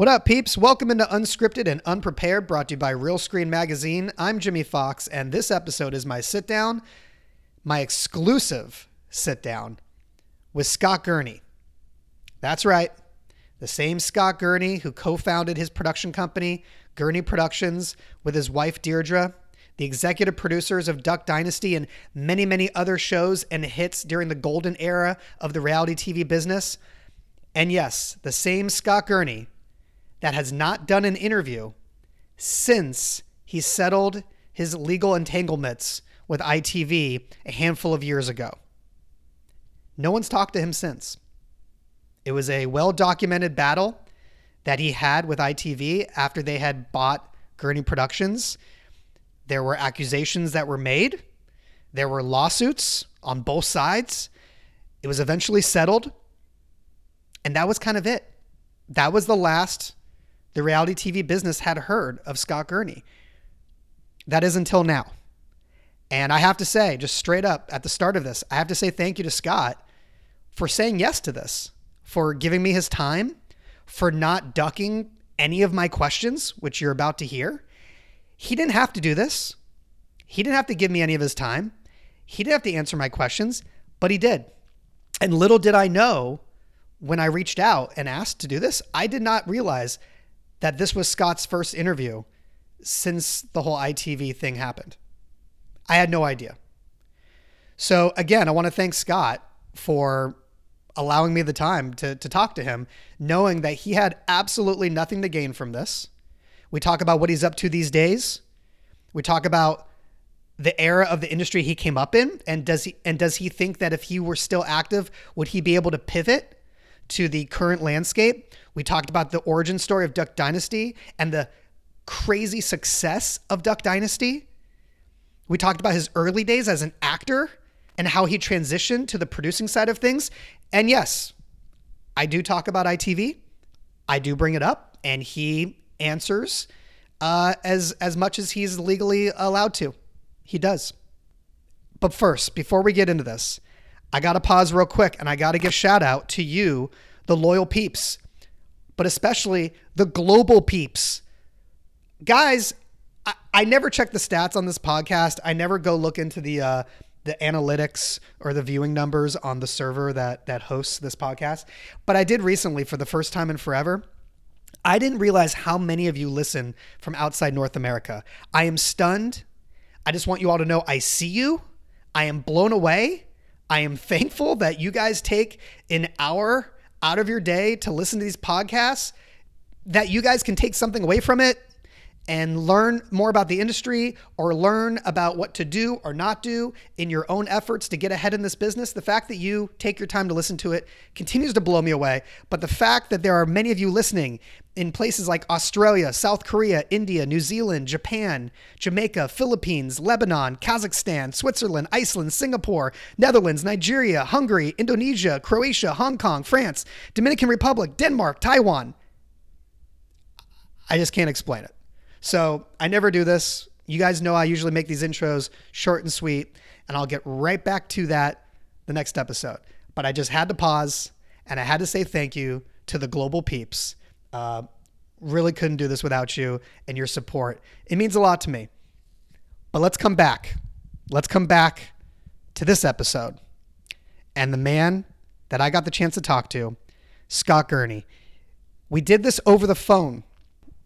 What up, peeps? Welcome into Unscripted and Unprepared, brought to you by Realscreen Magazine. I'm Jimmy Fox, and this episode is my sit down, my exclusive sit down with Scott Gurney. That's right, the same Scott Gurney who co founded his production company, Gurney Productions, with his wife Deirdre, the executive producers of Duck Dynasty and many, many other shows and hits during the golden era of the reality TV business. And yes, the same Scott Gurney that has not done an interview since he settled his legal entanglements with ITV a handful of years ago. No one's talked to him since. It was a well documented battle that he had with ITV after they had bought Gurney Productions. There were accusations that were made, there were lawsuits on both sides. It was eventually settled. And that was kind of it. That was the last the reality TV business had heard of Scott Gurney. That is until now. And I have to say, just straight up at the start of this, I have to say thank you to Scott for saying yes to this, for giving me his time, for not ducking any of my questions, which you're about to hear. He didn't have to do this. He didn't have to give me any of his time. He didn't have to answer my questions, but he did. And little did I know when I reached out and asked to do this, I did not realize that this was Scott's first interview since the whole ITV thing happened. I had no idea. So, again, I want to thank Scott for allowing me the time to, to talk to him, knowing that he had absolutely nothing to gain from this. We talk about what he's up to these days. We talk about the era of the industry he came up in and does he and does he think that if he were still active would he be able to pivot to the current landscape we talked about the origin story of duck dynasty and the crazy success of duck dynasty. We talked about his early days as an actor and how he transitioned to the producing side of things. And yes i do talk about itv i do bring it up and he answers uh, as as much as he's legally allowed to. He does. But first, before we get into this, I got to pause real quick and I got to give shout out to you, the loyal peeps, but especially the global peeps. Guys, I, I never check the stats on this podcast. I never go look into the uh, the analytics or the viewing numbers on the server that that hosts this podcast. But I did recently for the first time in forever. I didn't realize how many of you listen from outside North America. I am stunned I just want you all to know I see you. I am blown away. I am thankful that you guys take an hour out of your day to listen to these podcasts, that you guys can take something away from it and learn more about the industry or learn about what to do or not do in your own efforts to get ahead in this business, the fact that you take your time to listen to it continues to blow me away. But the fact that there are many of you listening in places like Australia, South Korea, India, New Zealand, Japan, Jamaica, Philippines, Lebanon, Kazakhstan, Switzerland, Iceland, Singapore, Netherlands, Nigeria, Hungary, Indonesia, Croatia, Hong Kong, France, Dominican Republic, Denmark, Taiwan. I just can't explain it. So I never do this. You guys know I usually make these intros short and sweet, and I'll get right back to that the next episode. But I just had to pause and I had to say thank you to the global peeps. Uh, really couldn't do this without you and your support. It means a lot to me. But let's come back. Let's come back to this episode. And the man that I got the chance to talk to, Scott Gurney. We did this over the phone,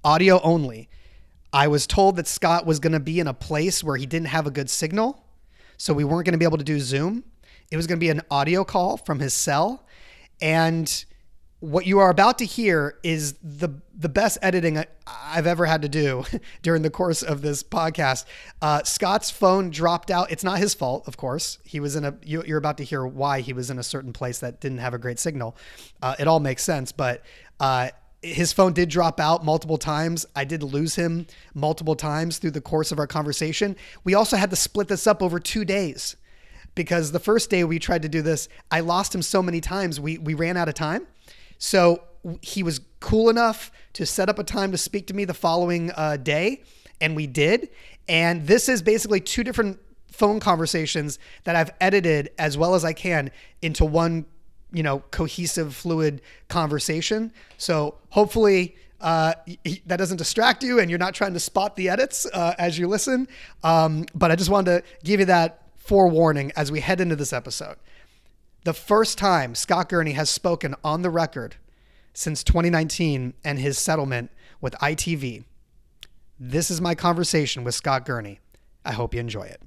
audio only. I was told that Scott was going to be in a place where he didn't have a good signal, so we weren't going to be able to do Zoom. It was going to be an audio call from his cell, and what you are about to hear is the the best editing I, have ever had to do during the course of this podcast. Uh, Scott's phone dropped out. It's not his fault, of course. He was in a. You, are about to hear why he was in a certain place that didn't have a great signal. Uh, it all makes sense, but. Uh, his phone did drop out multiple times. I did lose him multiple times through the course of our conversation. We also had to split this up over two days because the first day we tried to do this, I lost him so many times. We we ran out of time. So he was cool enough to set up a time to speak to me the following uh, day, and we did. And this is basically two different phone conversations that I've edited as well as I can into one you know, cohesive, fluid conversation. So hopefully, uh, that doesn't distract you and you're not trying to spot the edits uh, as you listen. Um, but I just wanted to give you that forewarning as we head into this episode. The first time Scott Gurney has spoken on the record since 2019 and his settlement with ITV. This is my conversation with Scott Gurney. I hope you enjoy it.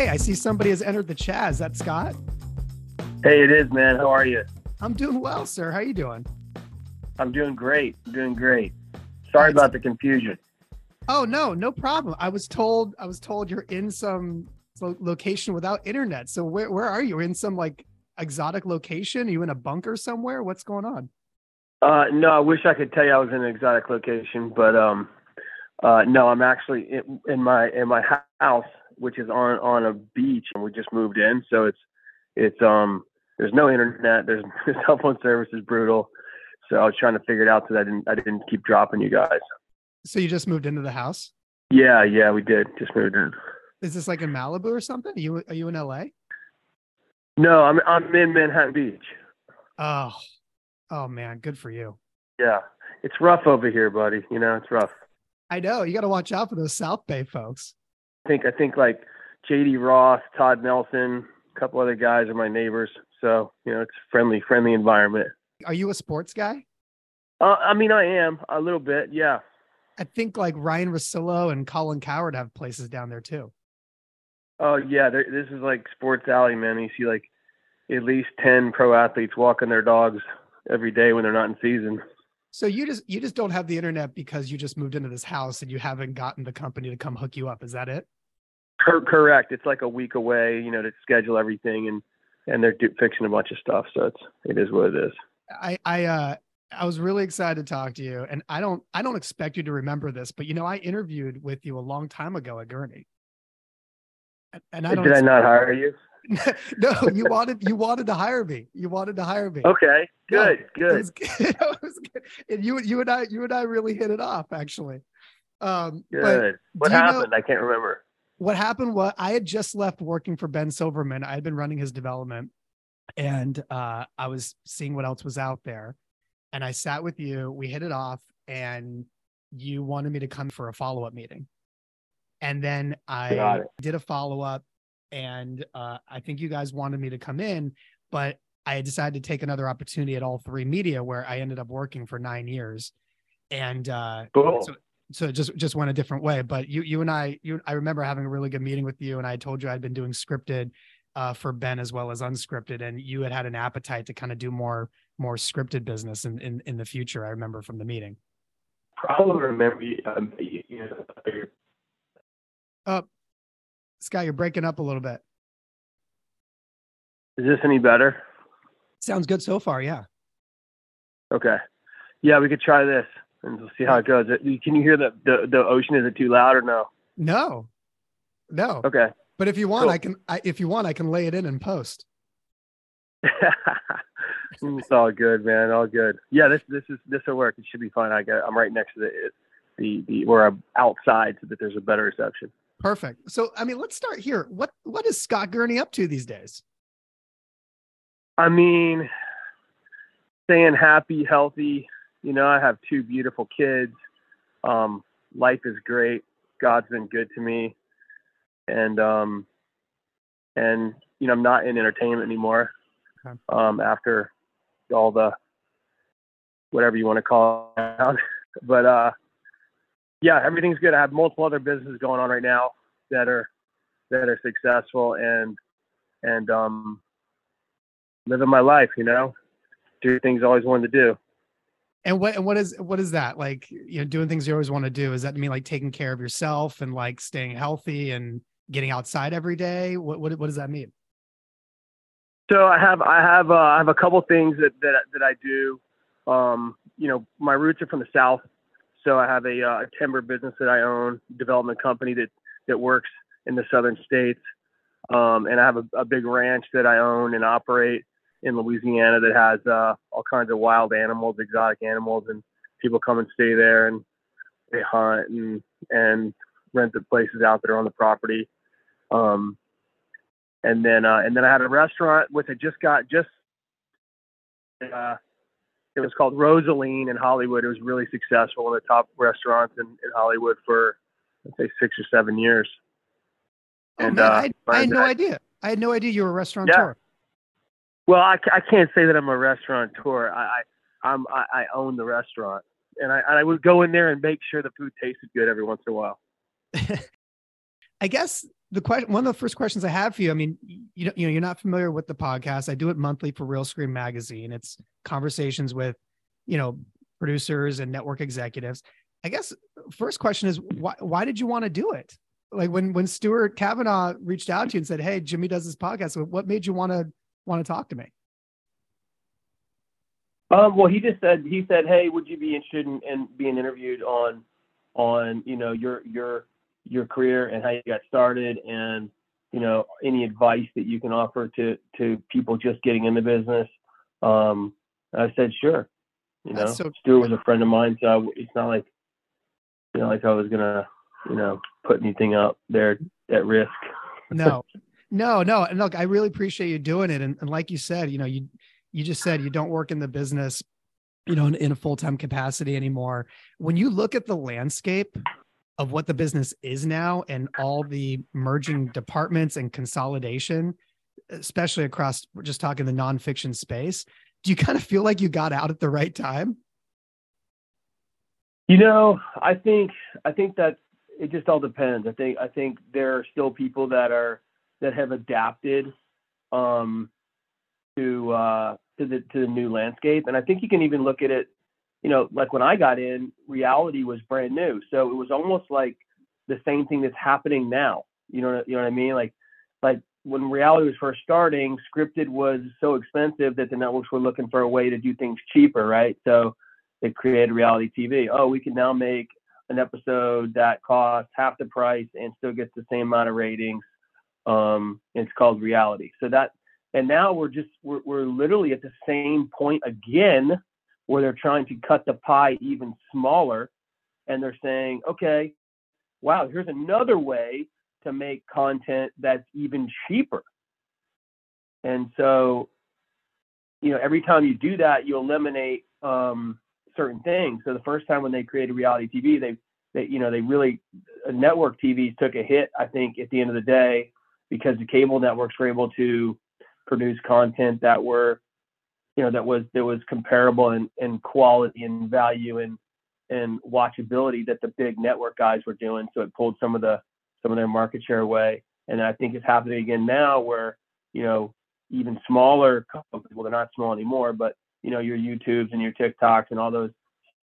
Hey, I see somebody has entered the chat. Is that Scott? Hey, it is, man. How are you? I'm doing well, sir. How are you doing? I'm doing great. doing great. Sorry about the confusion. Oh no, no problem. I was told I was told you're in some location without internet. So where where are you? In some like exotic location? Are you in a bunker somewhere? What's going on? Uh, no, I wish I could tell you I was in an exotic location, but um, uh, no, I'm actually in, in my in my house, which is on on a beach, and we just moved in, so it's it's um there's no internet, there's cell phone service is brutal, so I was trying to figure it out so that I didn't I didn't keep dropping you guys. So you just moved into the house? Yeah, yeah, we did. Just moved in. Is this like in Malibu or something? Are you are you in LA? No, I'm I'm in Manhattan Beach. Oh, oh man, good for you. Yeah, it's rough over here, buddy. You know, it's rough. I know. You got to watch out for those South Bay folks. I think I think like J.D. Ross, Todd Nelson, a couple other guys are my neighbors. So you know, it's a friendly, friendly environment. Are you a sports guy? Uh, I mean, I am a little bit. Yeah. I think like Ryan Russillo and Colin Cowherd have places down there too. Oh yeah, this is like Sports Alley, man. You see like at least ten pro athletes walking their dogs every day when they're not in season. So you just you just don't have the internet because you just moved into this house and you haven't gotten the company to come hook you up. Is that it? correct. It's like a week away, you know, to schedule everything and and they're do- fixing a bunch of stuff. So it's it is what it is. I I uh I was really excited to talk to you, and I don't I don't expect you to remember this, but you know I interviewed with you a long time ago at Gurney. And I don't did I not hire you? no, you wanted you wanted to hire me. You wanted to hire me. Okay, good, no, good. It was, it was good. And you you and I you and I really hit it off actually. Um, good. What happened? Know, I can't remember. What happened was I had just left working for Ben Silverman. I had been running his development, and uh, I was seeing what else was out there. And I sat with you. We hit it off, and you wanted me to come for a follow up meeting. And then I did a follow up, and uh, I think you guys wanted me to come in, but I decided to take another opportunity at All3Media where I ended up working for nine years. And uh, cool. so, so it just just went a different way. But you you and I you I remember having a really good meeting with you, and I told you I'd been doing scripted uh, for Ben as well as unscripted, and you had had an appetite to kind of do more more scripted business in in, in the future. I remember from the meeting. Probably remember um, you know, uh, Scott, you're breaking up a little bit. Is this any better? Sounds good so far. Yeah. Okay. Yeah, we could try this and we'll see how it goes. Can you hear the, the, the ocean? Is it too loud or no? No, no. Okay. But if you want, cool. I can, I, if you want, I can lay it in and post. it's all good, man. All good. Yeah, this, this is, this will work. It should be fine. I got, I'm right next to the, the, the, where I'm outside so that there's a better reception. Perfect. So, I mean, let's start here. What what is Scott Gurney up to these days? I mean, staying happy, healthy. You know, I have two beautiful kids. Um, life is great. God's been good to me, and um, and you know, I'm not in entertainment anymore. Okay. Um, after all the whatever you want to call it, but uh, yeah, everything's good. I have multiple other businesses going on right now that are that are successful and and um living my life, you know, do things I always wanted to do. And what and what is what is that like? You know, doing things you always want to do. Is that mean like taking care of yourself and like staying healthy and getting outside every day? What what what does that mean? So I have I have uh, I have a couple things that that that I do. Um, you know, my roots are from the south, so I have a, uh, a timber business that I own, development company that that works in the southern states. Um, and I have a, a, big ranch that I own and operate in Louisiana that has uh, all kinds of wild animals, exotic animals, and people come and stay there and they hunt and and rent the places out there on the property. Um, and then uh, and then I had a restaurant which I just got just uh, it was called Rosaline in Hollywood. It was really successful, one of the top restaurants in, in Hollywood for I'd say six or seven years. Oh, and man, uh, I, I, had no I, idea. I had no idea you were a restaurateur. Yeah. Well, I, I can't say that I'm a restaurateur. I, I I'm I, I own the restaurant, and I I would go in there and make sure the food tasted good every once in a while. I guess the question, one of the first questions I have for you. I mean, you know, you know, you're not familiar with the podcast. I do it monthly for Realscreen Magazine. It's conversations with, you know, producers and network executives. I guess first question is why why did you want to do it? Like when when Stuart Kavanaugh reached out to you and said, "Hey, Jimmy does this podcast," what made you want to want to talk to me? Um, well, he just said he said, "Hey, would you be interested in, in being interviewed on on you know your your your career and how you got started and you know any advice that you can offer to to people just getting in the business um i said sure you know? So- stuart was a friend of mine so I, it's not like you know like i was gonna you know put anything out there at risk. No. No no and look i really appreciate you doing it and, and like you said you know you you just said you don't work in the business you know in, in a full-time capacity anymore. When you look at the landscape of what the business is now and all the merging departments and consolidation, especially across, we're just talking the nonfiction space. Do you kind of feel like you got out at the right time? You know, I think I think that it just all depends. I think I think there are still people that are that have adapted um, to uh, to the to the new landscape, and I think you can even look at it you know, like when I got in, reality was brand new. So it was almost like the same thing that's happening now. You know, you know what I mean? Like, like when reality was first starting, scripted was so expensive that the networks were looking for a way to do things cheaper, right? So they created reality TV. Oh, we can now make an episode that costs half the price and still gets the same amount of ratings. Um, it's called reality. So that, and now we're just we're, we're literally at the same point again where they're trying to cut the pie even smaller and they're saying, okay, wow, here's another way to make content that's even cheaper. And so, you know, every time you do that, you eliminate um, certain things. So the first time when they created reality TV, they, they, you know, they really uh, network TVs took a hit. I think at the end of the day, because the cable networks were able to produce content that were you know that was that was comparable in, in quality and value and and watchability that the big network guys were doing. So it pulled some of the some of their market share away. And I think it's happening again now where, you know, even smaller companies, well, they're not small anymore, but you know, your YouTubes and your TikToks and all those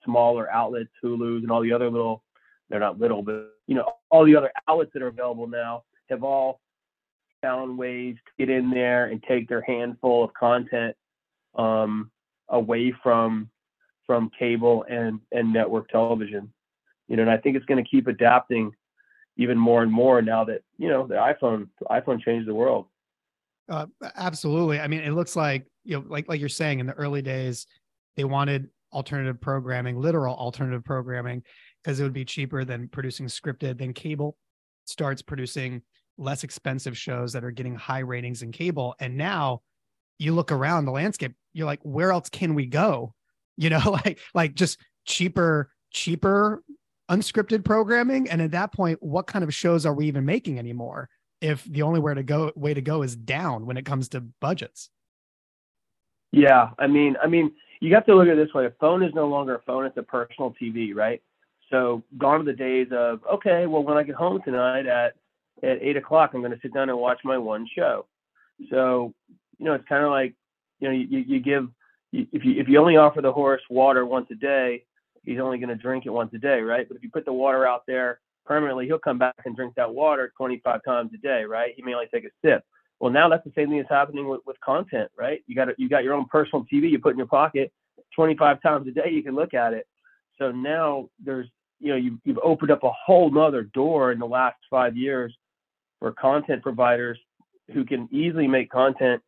smaller outlets, Hulu's and all the other little, they're not little, but you know, all the other outlets that are available now have all found ways to get in there and take their handful of content um, away from from cable and and network television. You know, and I think it's going to keep adapting even more and more now that you know the iPhone the iPhone changed the world. Uh, absolutely. I mean, it looks like you know, like like you're saying, in the early days, they wanted alternative programming, literal alternative programming, because it would be cheaper than producing scripted. Then cable starts producing less expensive shows that are getting high ratings in cable, and now you look around the landscape you're like, where else can we go? You know, like like just cheaper, cheaper unscripted programming. And at that point, what kind of shows are we even making anymore? If the only way to go way to go is down when it comes to budgets. Yeah, I mean, I mean, you have to look at it this way: a phone is no longer a phone; it's a personal TV, right? So, gone are the days of okay, well, when I get home tonight at at eight o'clock, I'm going to sit down and watch my one show. So, you know, it's kind of like you know, you, you give if you if you only offer the horse water once a day, he's only going to drink it once a day, right? But if you put the water out there permanently, he'll come back and drink that water 25 times a day, right? He may only take a sip. Well, now that's the same thing that's happening with, with content, right? You got you got your own personal TV you put in your pocket 25 times a day. You can look at it. So now there's you know you've, you've opened up a whole nother door in the last five years for content providers who can easily make content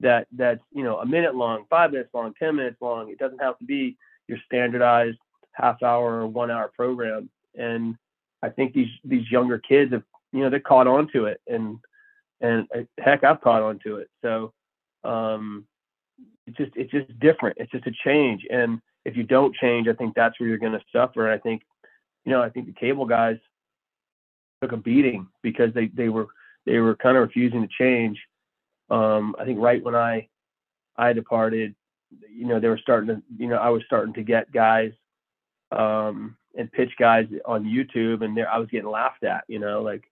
that that's you know a minute long, five minutes long, ten minutes long. It doesn't have to be your standardized half hour or one hour program. And I think these these younger kids have you know they're caught on to it and and uh, heck I've caught on to it. So um, it's just it's just different. It's just a change. And if you don't change, I think that's where you're going to suffer. And I think you know I think the cable guys took a beating because they they were they were kind of refusing to change. Um, I think right when I I departed, you know, they were starting to, you know, I was starting to get guys um, and pitch guys on YouTube, and there I was getting laughed at, you know, like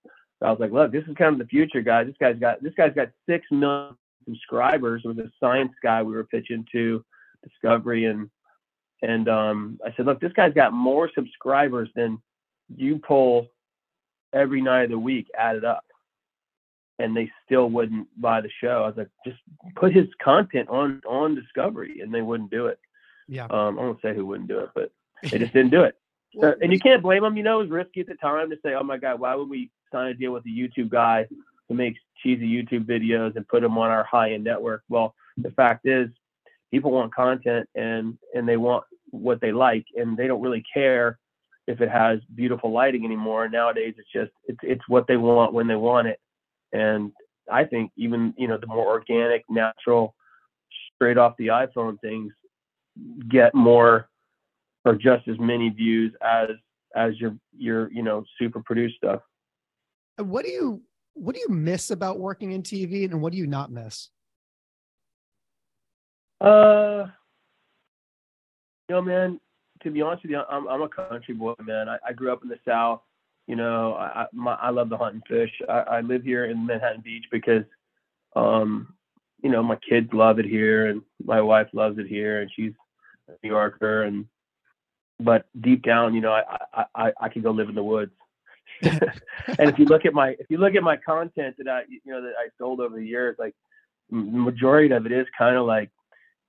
I was like, look, this is kind of the future, guys. This guy's got this guy's got six million subscribers. It was a science guy we were pitching to Discovery, and and um, I said, look, this guy's got more subscribers than you pull every night of the week added up and they still wouldn't buy the show. I was like, just put his content on on Discovery, and they wouldn't do it. Yeah. Um, I won't say who wouldn't do it, but they just didn't do it. well, and you can't blame them. You know, it was risky at the time to say, "Oh my God, why would we sign a deal with a YouTube guy who makes cheesy YouTube videos and put them on our high-end network?" Well, the fact is, people want content and and they want what they like, and they don't really care if it has beautiful lighting anymore. Nowadays, it's just it's it's what they want when they want it and I think even you know the more organic, natural, straight off the iPhone things get more or just as many views as as your your you know super produced stuff. What do you what do you miss about working in TV, and what do you not miss? Uh, you know, man. To be honest with you, I'm I'm a country boy, man. I, I grew up in the South. You know, I my, I love to hunt and fish. I, I live here in Manhattan Beach because, um, you know, my kids love it here, and my wife loves it here, and she's a New Yorker, and but deep down, you know, I I I, I could go live in the woods. and if you look at my if you look at my content that I you know that I sold over the years, like majority of it is kind of like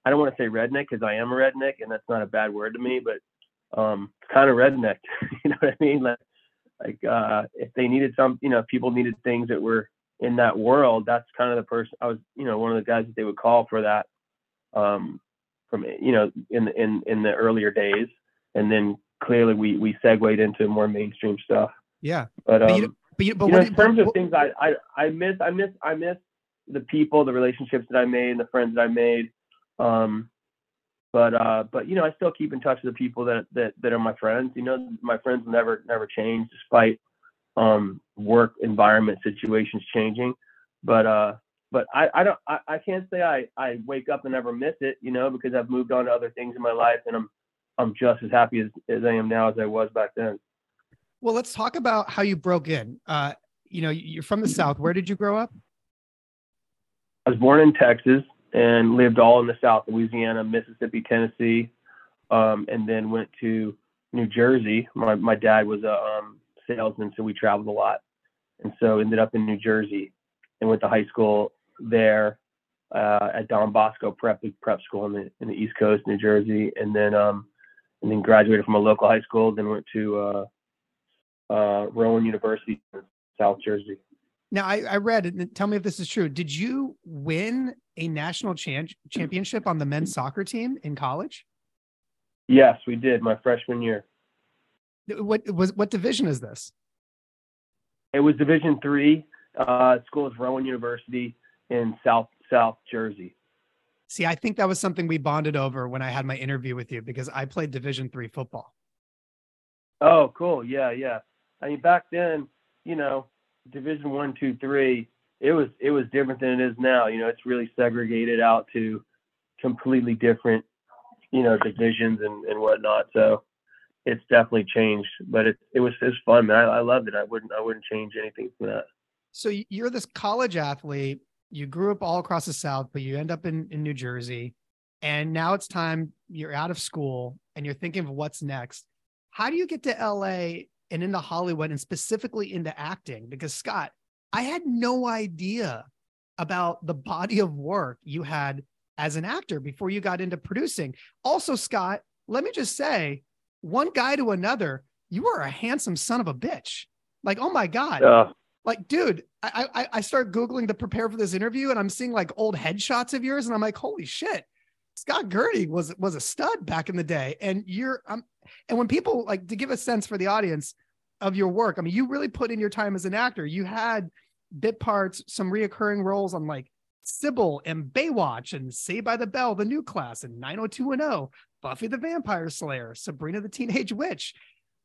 I don't want to say redneck because I am a redneck and that's not a bad word to me, but um, kind of redneck. you know what I mean? Like like uh, if they needed some, you know, if people needed things that were in that world, that's kind of the person I was, you know, one of the guys that they would call for that. Um, from you know, in in in the earlier days, and then clearly we we segued into more mainstream stuff. Yeah, but um, but, you, but, you, but you know, in terms of things I, I I miss I miss I miss the people, the relationships that I made, and the friends that I made. Um, but uh, but you know, I still keep in touch with the people that that that are my friends. You know, my friends never never change despite um, work environment situations changing. But uh, but I, I don't I, I can't say I, I wake up and never miss it, you know, because I've moved on to other things in my life and I'm I'm just as happy as, as I am now as I was back then. Well, let's talk about how you broke in. Uh, you know, you're from the South. Where did you grow up? I was born in Texas and lived all in the South, Louisiana, Mississippi, Tennessee, um, and then went to New Jersey. My my dad was a um, salesman, so we traveled a lot, and so ended up in New Jersey and went to high school there uh, at Don Bosco Prep Prep School in the in the East Coast, New Jersey, and then um, and then graduated from a local high school. Then went to uh, uh, Rowan University in South Jersey. Now I, I read and tell me if this is true. Did you win a national cha- championship on the men's soccer team in college? Yes, we did my freshman year. What was what division is this? It was Division three. Uh, school is Rowan University in South South Jersey. See, I think that was something we bonded over when I had my interview with you because I played Division three football. Oh, cool. Yeah, yeah. I mean, back then, you know, Division one, two, three, it was it was different than it is now. You know, it's really segregated out to completely different, you know, divisions and, and whatnot. So it's definitely changed. But it it was it's fun, man. I, I loved it. I wouldn't I wouldn't change anything from that. So you're this college athlete. You grew up all across the South, but you end up in, in New Jersey. And now it's time you're out of school and you're thinking of what's next. How do you get to LA and into Hollywood and specifically into acting? Because Scott, I had no idea about the body of work you had as an actor before you got into producing. Also, Scott, let me just say, one guy to another, you were a handsome son of a bitch. Like, oh my God. Uh, like, dude, I, I I start Googling to prepare for this interview and I'm seeing like old headshots of yours, and I'm like, holy shit. Scott Gurney was was a stud back in the day. And you're um and when people like to give a sense for the audience, of your work. I mean, you really put in your time as an actor. You had bit parts, some reoccurring roles on like Cybill and Baywatch and Saved by the Bell, the new class, and 90210, Buffy the Vampire Slayer, Sabrina the Teenage Witch.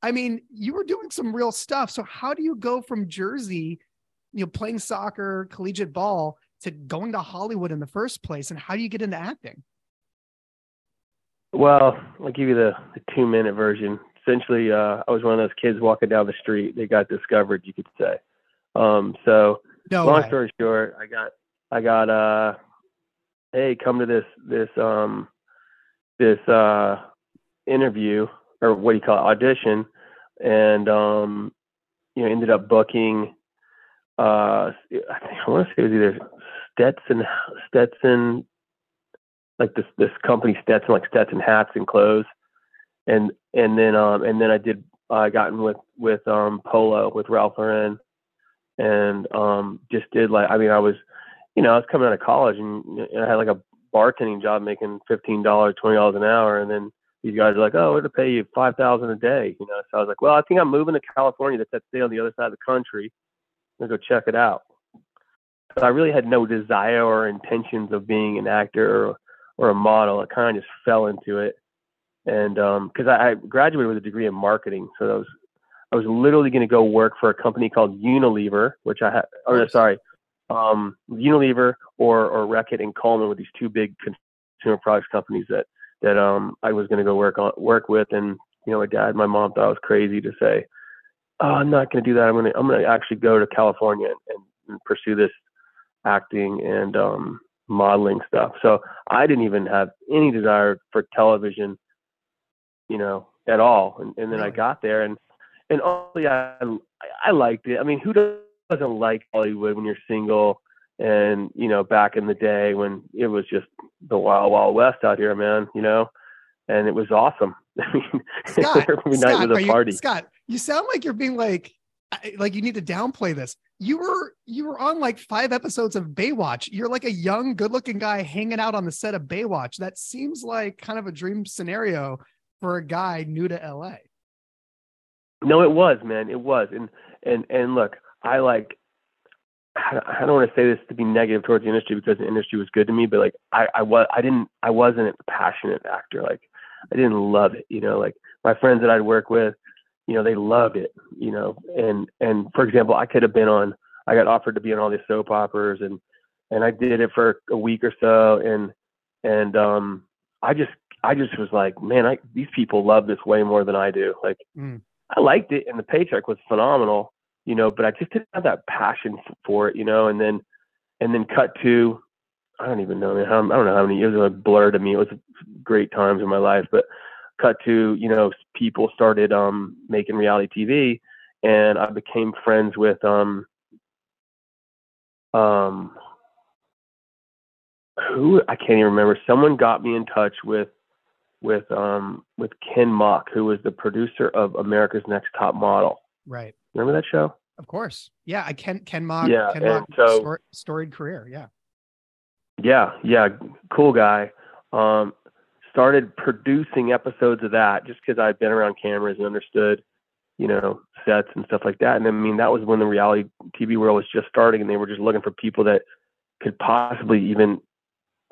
I mean, you were doing some real stuff. So how do you go from Jersey, you know, playing soccer, collegiate ball, to going to Hollywood in the first place? And how do you get into acting? Well, I'll give you the, the two minute version. Essentially, uh, I was one of those kids walking down the street. They got discovered, you could say. Um, so, no long way. story short, I got, I got, uh, hey, come to this, this, um, this, uh, interview or what do you call it, audition. And, um, you know, ended up booking, uh, I think I want to say it was either Stetson, Stetson like this this company Stetson, like Stetson hats and clothes, and and then um and then I did I got in with with um Polo with Ralph Lauren, and um just did like I mean I was, you know I was coming out of college and, and I had like a bartending job making fifteen dollars twenty dollars an hour, and then these guys are like, oh, we're to pay you five thousand a day, you know. So I was like, well, I think I'm moving to California. That's that state on the other side of the country. I'm gonna go check it out. But I really had no desire or intentions of being an actor or or a model. It kind of just fell into it, and because um, I, I graduated with a degree in marketing, so I was I was literally going to go work for a company called Unilever, which I had. Oh, sorry, um, Unilever or or Reckitt and Colman with these two big consumer products companies that that um I was going to go work on work with, and you know my dad, my mom thought I was crazy to say, oh, I'm not going to do that. I'm going to I'm going to actually go to California and, and pursue this acting and um modeling stuff. So I didn't even have any desire for television, you know, at all. And, and then I got there and, and honestly, I, I liked it. I mean, who doesn't like Hollywood when you're single and, you know, back in the day when it was just the wild, wild west out here, man, you know, and it was awesome. I mean, Scott, every night Scott, was a party. You, Scott, you sound like you're being like, like you need to downplay this you were you were on like five episodes of Baywatch. You're like a young, good-looking guy hanging out on the set of Baywatch. That seems like kind of a dream scenario for a guy new to LA. No, it was, man. It was. And and and look, I like I don't want to say this to be negative towards the industry because the industry was good to me, but like I, I was I didn't I wasn't a passionate actor. Like I didn't love it, you know, like my friends that I'd work with, you know, they loved it, you know, and, and for example, I could have been on, I got offered to be on all these soap operas and, and I did it for a week or so. And, and, um, I just, I just was like, man, I, these people love this way more than I do. Like, mm. I liked it and the paycheck was phenomenal, you know, but I just didn't have that passion for it, you know, and then, and then cut to, I don't even know, I, mean, I don't know how many years, it was a blur to me. It was great times in my life, but cut to you know people started um making reality TV, and I became friends with um um who I can't even remember. Someone got me in touch with with um with Ken Mok, who was the producer of America's Next Top Model. Right. Remember that show? Of course. Yeah, I Ken Ken Mok. Yeah, Ken Mok, so, storied career. Yeah. Yeah, yeah, cool guy. Um, started producing episodes of that just because I'd been around cameras and understood, you know, sets and stuff like that. And I mean, that was when the reality TV world was just starting, and they were just looking for people that could possibly even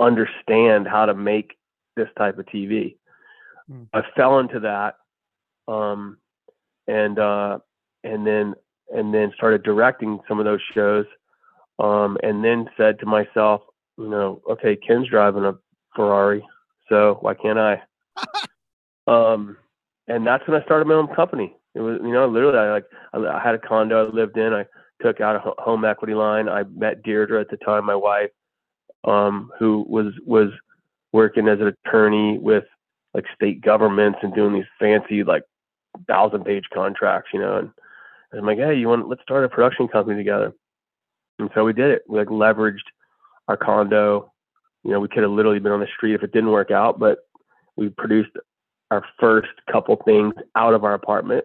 understand how to make this type of TV. Mm. I fell into that, um, and uh, and then and then started directing some of those shows, um, and then said to myself, you know, okay, Ken's driving a Ferrari so why can't I? um, and that's when I started my own company. It was, you know, literally, I like, I, I had a condo I lived in. I took out a home equity line. I met Deirdre at the time, my wife, um, who was was working as an attorney with like state governments and doing these fancy like thousand page contracts, you know. And, and I'm like, hey, you want? Let's start a production company together. And so we did it. We like leveraged our condo you know, we could have literally been on the street if it didn't work out, but we produced our first couple things out of our apartment,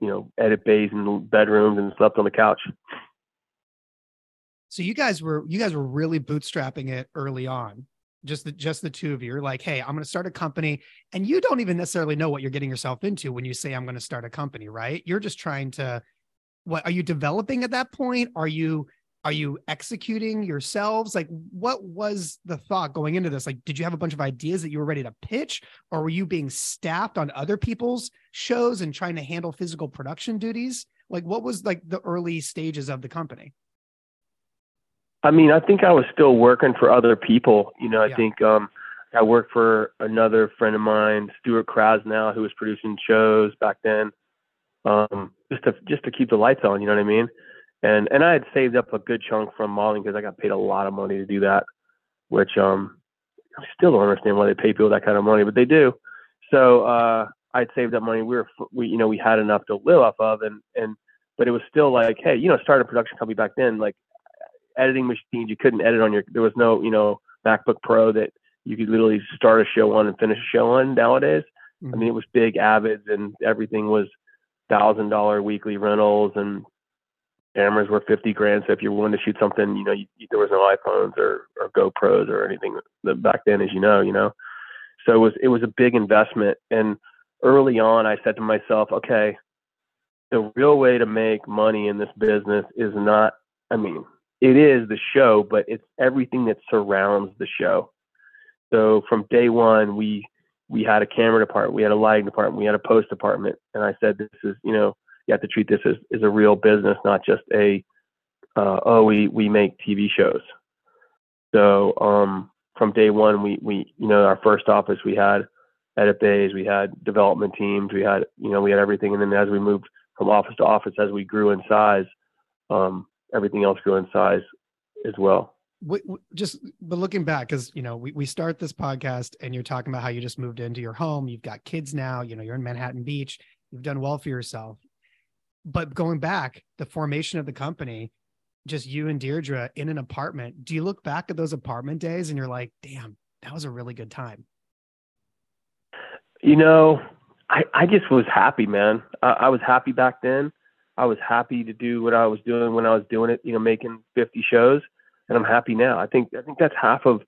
you know, edit bays and bedrooms and slept on the couch. So you guys were you guys were really bootstrapping it early on. just the just the two of you. You're like, hey, I'm going to start a company, and you don't even necessarily know what you're getting yourself into when you say I'm going to start a company, right? You're just trying to. What are you developing at that point? Are you are you executing yourselves? Like, what was the thought going into this? Like, did you have a bunch of ideas that you were ready to pitch, or were you being staffed on other people's shows and trying to handle physical production duties? Like, what was like the early stages of the company? I mean, I think I was still working for other people. You know, I Yeah. think um, I worked for another friend of mine, Stuart Krasnow, who was producing shows back then, um, just to just to keep the lights on. You know what I mean? And and I had saved up a good chunk from modeling because I got paid a lot of money to do that, which um, I still don't understand why they pay people that kind of money, but they do. So uh, I'd saved up money. We were we you know we had enough to live off of, and and but it was still like, hey, you know, starting a production company back then, like editing machines. You couldn't edit on your. There was no, you know, MacBook Pro that you could literally start a show on and finish a show on nowadays. I mean, it was big Avids and everything was thousand dollar weekly rentals and cameras were fifty grand. So if you're willing to shoot something, you know, you, there was no iPhones or, or GoPros or anything back then, as you know, you know. So it was it was a big investment. And early on, I said to myself, okay, the real way to make money in this business is not. I mean, it is the show, but it's everything that surrounds the show. So from day one, we we had a camera department, we had a lighting department, we had a post department, and I said, this is you know you have to treat this as, as a real business, not just a uh, oh we we make TV shows. So um, from day one, we we you know our first office we had edit bays, we had development teams, we had you know we had everything, and then as we moved from office to office, as we grew in size, um, everything else grew in size as well. What, what- just but looking back because you know we, we start this podcast and you're talking about how you just moved into your home you've got kids now you know you're in manhattan beach you've done well for yourself but going back the formation of the company just you and deirdre in an apartment do you look back at those apartment days and you're like damn that was a really good time You know, I, I just was happy, man. I, I was happy back then. I was happy to do what I was doing when I was doing it, you know, making 50 shows, and I'm happy now. I think I think that's half of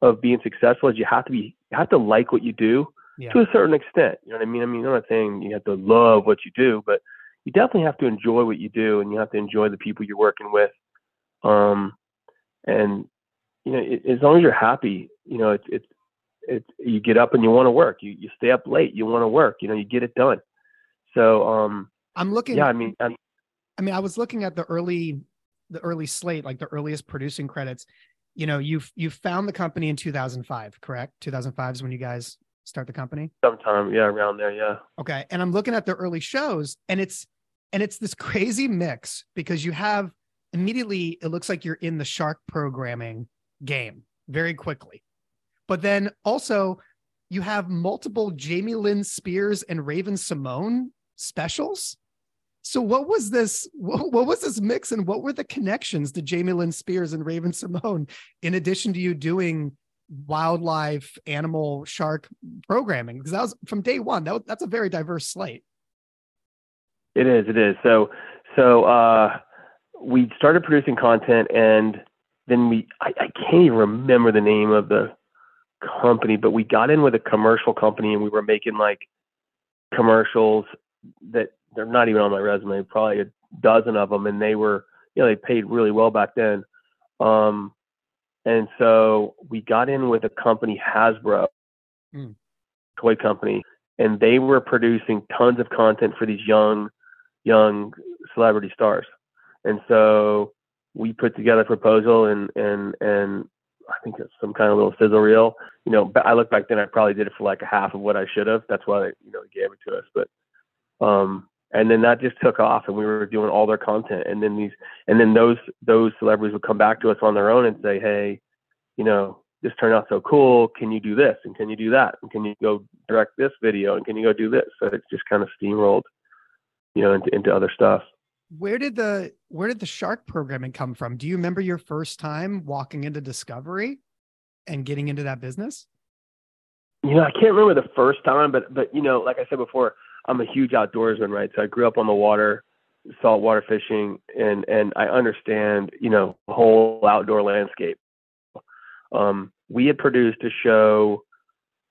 of being successful is you have to be you have to like what you do yeah to a certain extent. You know what I mean? I mean, I'm not saying you have to love what you do, but you definitely have to enjoy what you do, and you have to enjoy the people you're working with. Um, and you know, it, as long as you're happy, you know, it's it's it's you get up and you want to work. You you stay up late, you want to work. You know, you get it done. So um, i'm looking yeah, I mean, I'm, I mean, I was looking at the early, the early slate, like the earliest producing credits. You know, you you found the company in 2005, correct? 2005 is when you guys start the company. sometime yeah around there, yeah. Okay, and I'm looking at the early shows, and it's and it's this crazy mix because you have immediately it looks like you're in the shark programming game very quickly, but then also you have multiple Jamie Lynn Spears and Raven-Symoné specials. So what was this? What, what was this mix, and what were the connections to Jamie Lynn Spears and Raven-Symoné? In addition to you doing wildlife, animal, shark programming, because that was from day one. That was, that's a very diverse slate. It is, it is. So so uh, we started producing content, and then we I, I can't even remember the name of the company, but we got in with a commercial company, and we were making like commercials that they're not even on my resume, probably a dozen of them, and they were you know they paid really well back then. Um, and so we got in with a company Hasbro, Mm. toy company, and they were producing tons of content for these young young celebrity stars. And so we put together a proposal and and and I think it's some kind of little sizzle reel. You know, I look back then, I probably did it for like a half of what I should have. That's why you know gave it to us. But um, and then that just took off, and we were doing all their content. And then these, and then those those celebrities would come back to us on their own and say, hey, you know, this turned out so cool. Can you do this? And can you do that? And can you go direct this video? And can you go do this? So it's just kind of steamrolled, you know, into into other stuff. Where did the where did the shark programming come from? Do you remember your first time walking into Discovery and getting into that business? You know, I can't remember the first time, but but you know, like I said before, I'm a huge outdoorsman, right? So I grew up on the water, saltwater fishing, and and I understand, you know, the whole outdoor landscape. Um, we had produced a show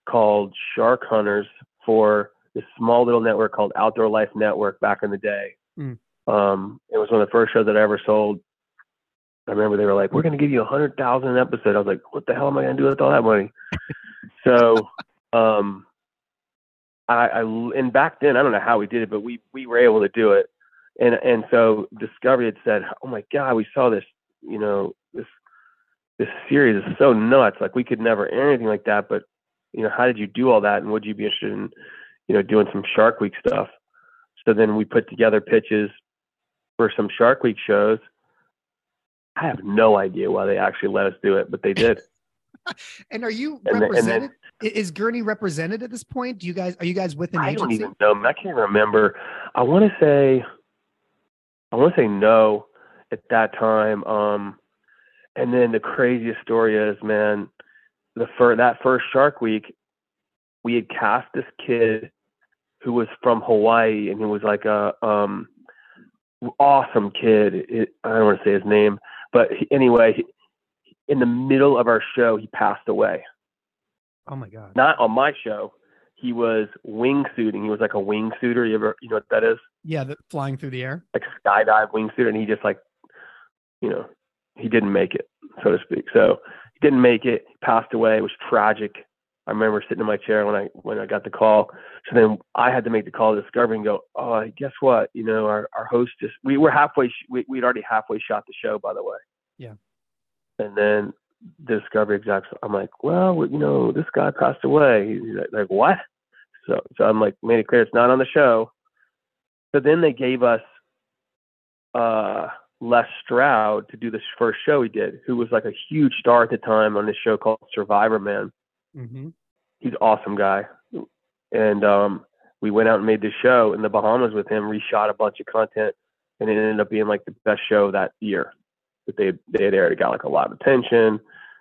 called Shark Hunters for this small little network called Outdoor Life Network back in the day. Mm. Um, it was one of the first shows that I ever sold. I remember they were like, "We're going to give you a hundred thousand an episode." I was like, "What the hell am I going to do with all that money?" so, um, I, I and back then I don't know how we did it, but we we were able to do it, and and so Discovery had said, "Oh my God, we saw this, you know, this this series is so nuts. Like we could never air anything like that, but you know, how did you do all that, and would you be interested in, you know, doing some Shark Week stuff?" So then we put together pitches for some Shark Week shows. I have no idea why they actually let us do it, but they did. and are you And then- and represented? is Gurney represented at this point? Do you guys are you guys with an I don't agency? even know. I can't remember. I want to say, I want to say no at that time. Um, and then the craziest story is, man, the fir- that first Shark Week, we had cast this kid who was from Hawaii, and he was like a um, awesome kid. It, I don't want to say his name, but he, anyway, he, in the middle of our show, he passed away Oh my god. not on my show. He was wingsuiting. He was like a wingsuiter. You ever, you know what that is? Yeah, the flying through the air. Like skydive wingsuit, and he just like, you know, he didn't make it, so to speak. So he didn't make it. Passed away. It was tragic. I remember sitting in my chair when I when I got the call. So then I had to make the call to Discovery and go, oh, I guess what? You know, our our host just we were halfway. sh- We we'd already halfway shot the show, by the way. Yeah. And then the Discovery execs, I'm like, well, you know, this guy passed away. He's like, like, what? So, so I'm like, made it clear it's not on the show. So then they gave us uh, Les Stroud to do this first show he did, who was like a huge star at the time on this show called Survivor Man. Mm-hmm. He's an awesome guy. And um, we went out and made this show in the Bahamas with him, reshot a bunch of content, and it ended up being like the best show that year that they they had aired. It got like a lot of attention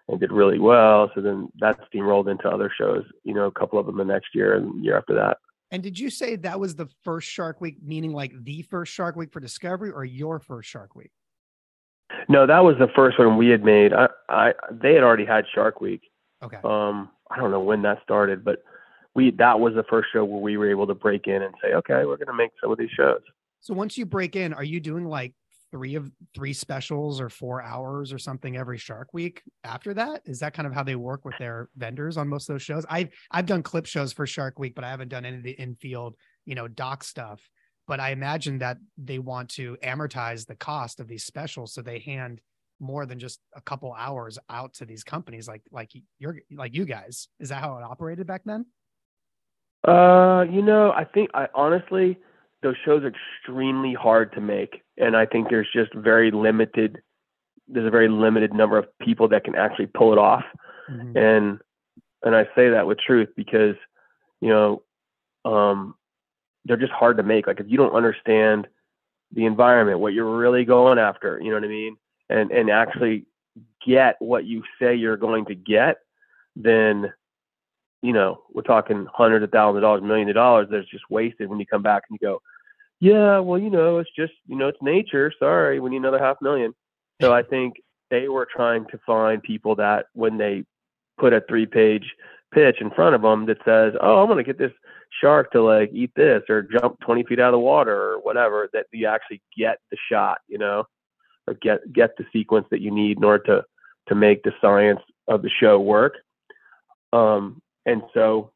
and did really well. So then that steamrolled into other shows, you know, a couple of them the next year and year after that. And did you say that was the first Shark Week, meaning like the first Shark Week for Discovery, or your first Shark Week? No, that was the first one we had made. I, I they had already had Shark Week. Okay. Um, I don't know when that started, but we that was the first show where we were able to break in and say, okay, we're going to make some of these shows. So once you break in, are you doing like three of three specials or four hours or something every Shark Week after that? Is that kind of how they work with their vendors on most of those shows? I've I've done clip shows for Shark Week, but I haven't done any of the infield, you know, doc stuff. But I imagine that they want to amortize the cost of these specials, so they hand more than just a couple hours out to these companies like like you're like you guys. Is that how it operated back then? Uh, you know, I think I honestly those shows are extremely hard to make, and I think there's just very limited. There's a very limited number of people that can actually pull it off, Mhm. and and I say that with truth because, you know, um, they're just hard to make. Like if you don't understand the environment, what you're really going after, you know what I mean, and and actually get what you say you're going to get, then you know, we're talking hundreds of thousands of dollars, millions of dollars that's just wasted when you come back and you go, yeah, well, you know, it's just, you know, it's nature. Sorry, we need another half million. So I think they were trying to find people that when they put a three page pitch in front of them that says, oh, I'm going to get this shark to like eat this or jump 20 feet out of the water or whatever, that you actually get the shot, you know, or get, get the sequence that you need in order to, to make the science of the show work. Um, and so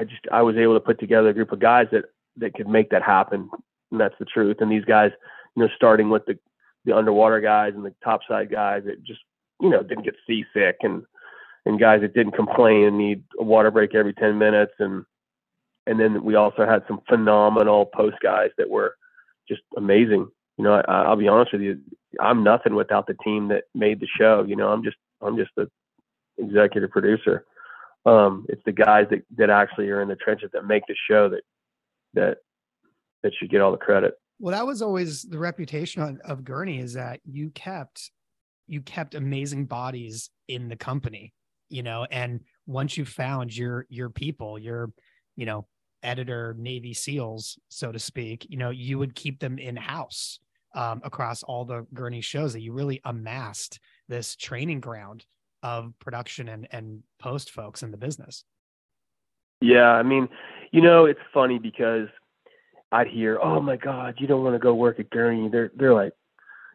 I just I was able to put together a group of guys that that could make that happen, and that's the truth. And these guys, you know, starting with the the underwater guys and the topside guys that just you know didn't get seasick and and guys that didn't complain and need a water break every 10 minutes and and then we also had some phenomenal post guys that were just amazing you know I, i'll be honest with you i'm nothing without the team that made the show you know i'm just i'm just the executive producer um, it's the guys that, that actually are in the trenches that make the show that that that should get all the credit. Well, that was always the reputation on, of Gurney is that you kept you kept amazing bodies in the company, you know, and once you found your your people, your you know editor Navy SEALs, so to speak, you know, you would keep them in house um, across all the Gurney shows that you really amassed this training ground of production and and post folks in the business. Yeah, I mean, you know, it's funny because I'd hear, "Oh my God, you don't want to go work at Gurney." They're they're like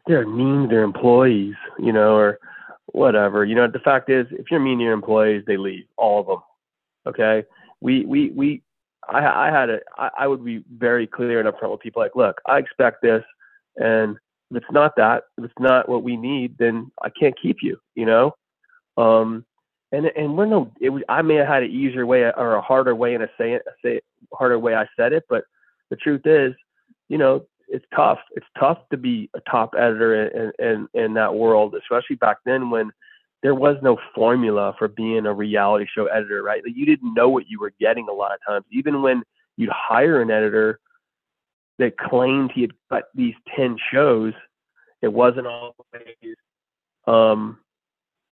they're mean to their employees, you know, or whatever. You know, the fact is, if you're mean to your employees, they leave, all of them. Okay, we we we. I, I had a. I, I would be very clear and upfront with people. Like, look, I expect this, and if it's not that, if it's not what we need, then I can't keep you. You know, um, and and we're no. It. I may have had an easier way or a harder way in a say it, say harder way I said it, but the truth is, you know, it's tough. It's tough to be a top editor in, in, in that world, especially back then when there was no formula for being a reality show editor, right? Like you didn't know what you were getting a lot of times. Even when you'd hire an editor that claimed he had cut these 10 shows, it wasn't always, um,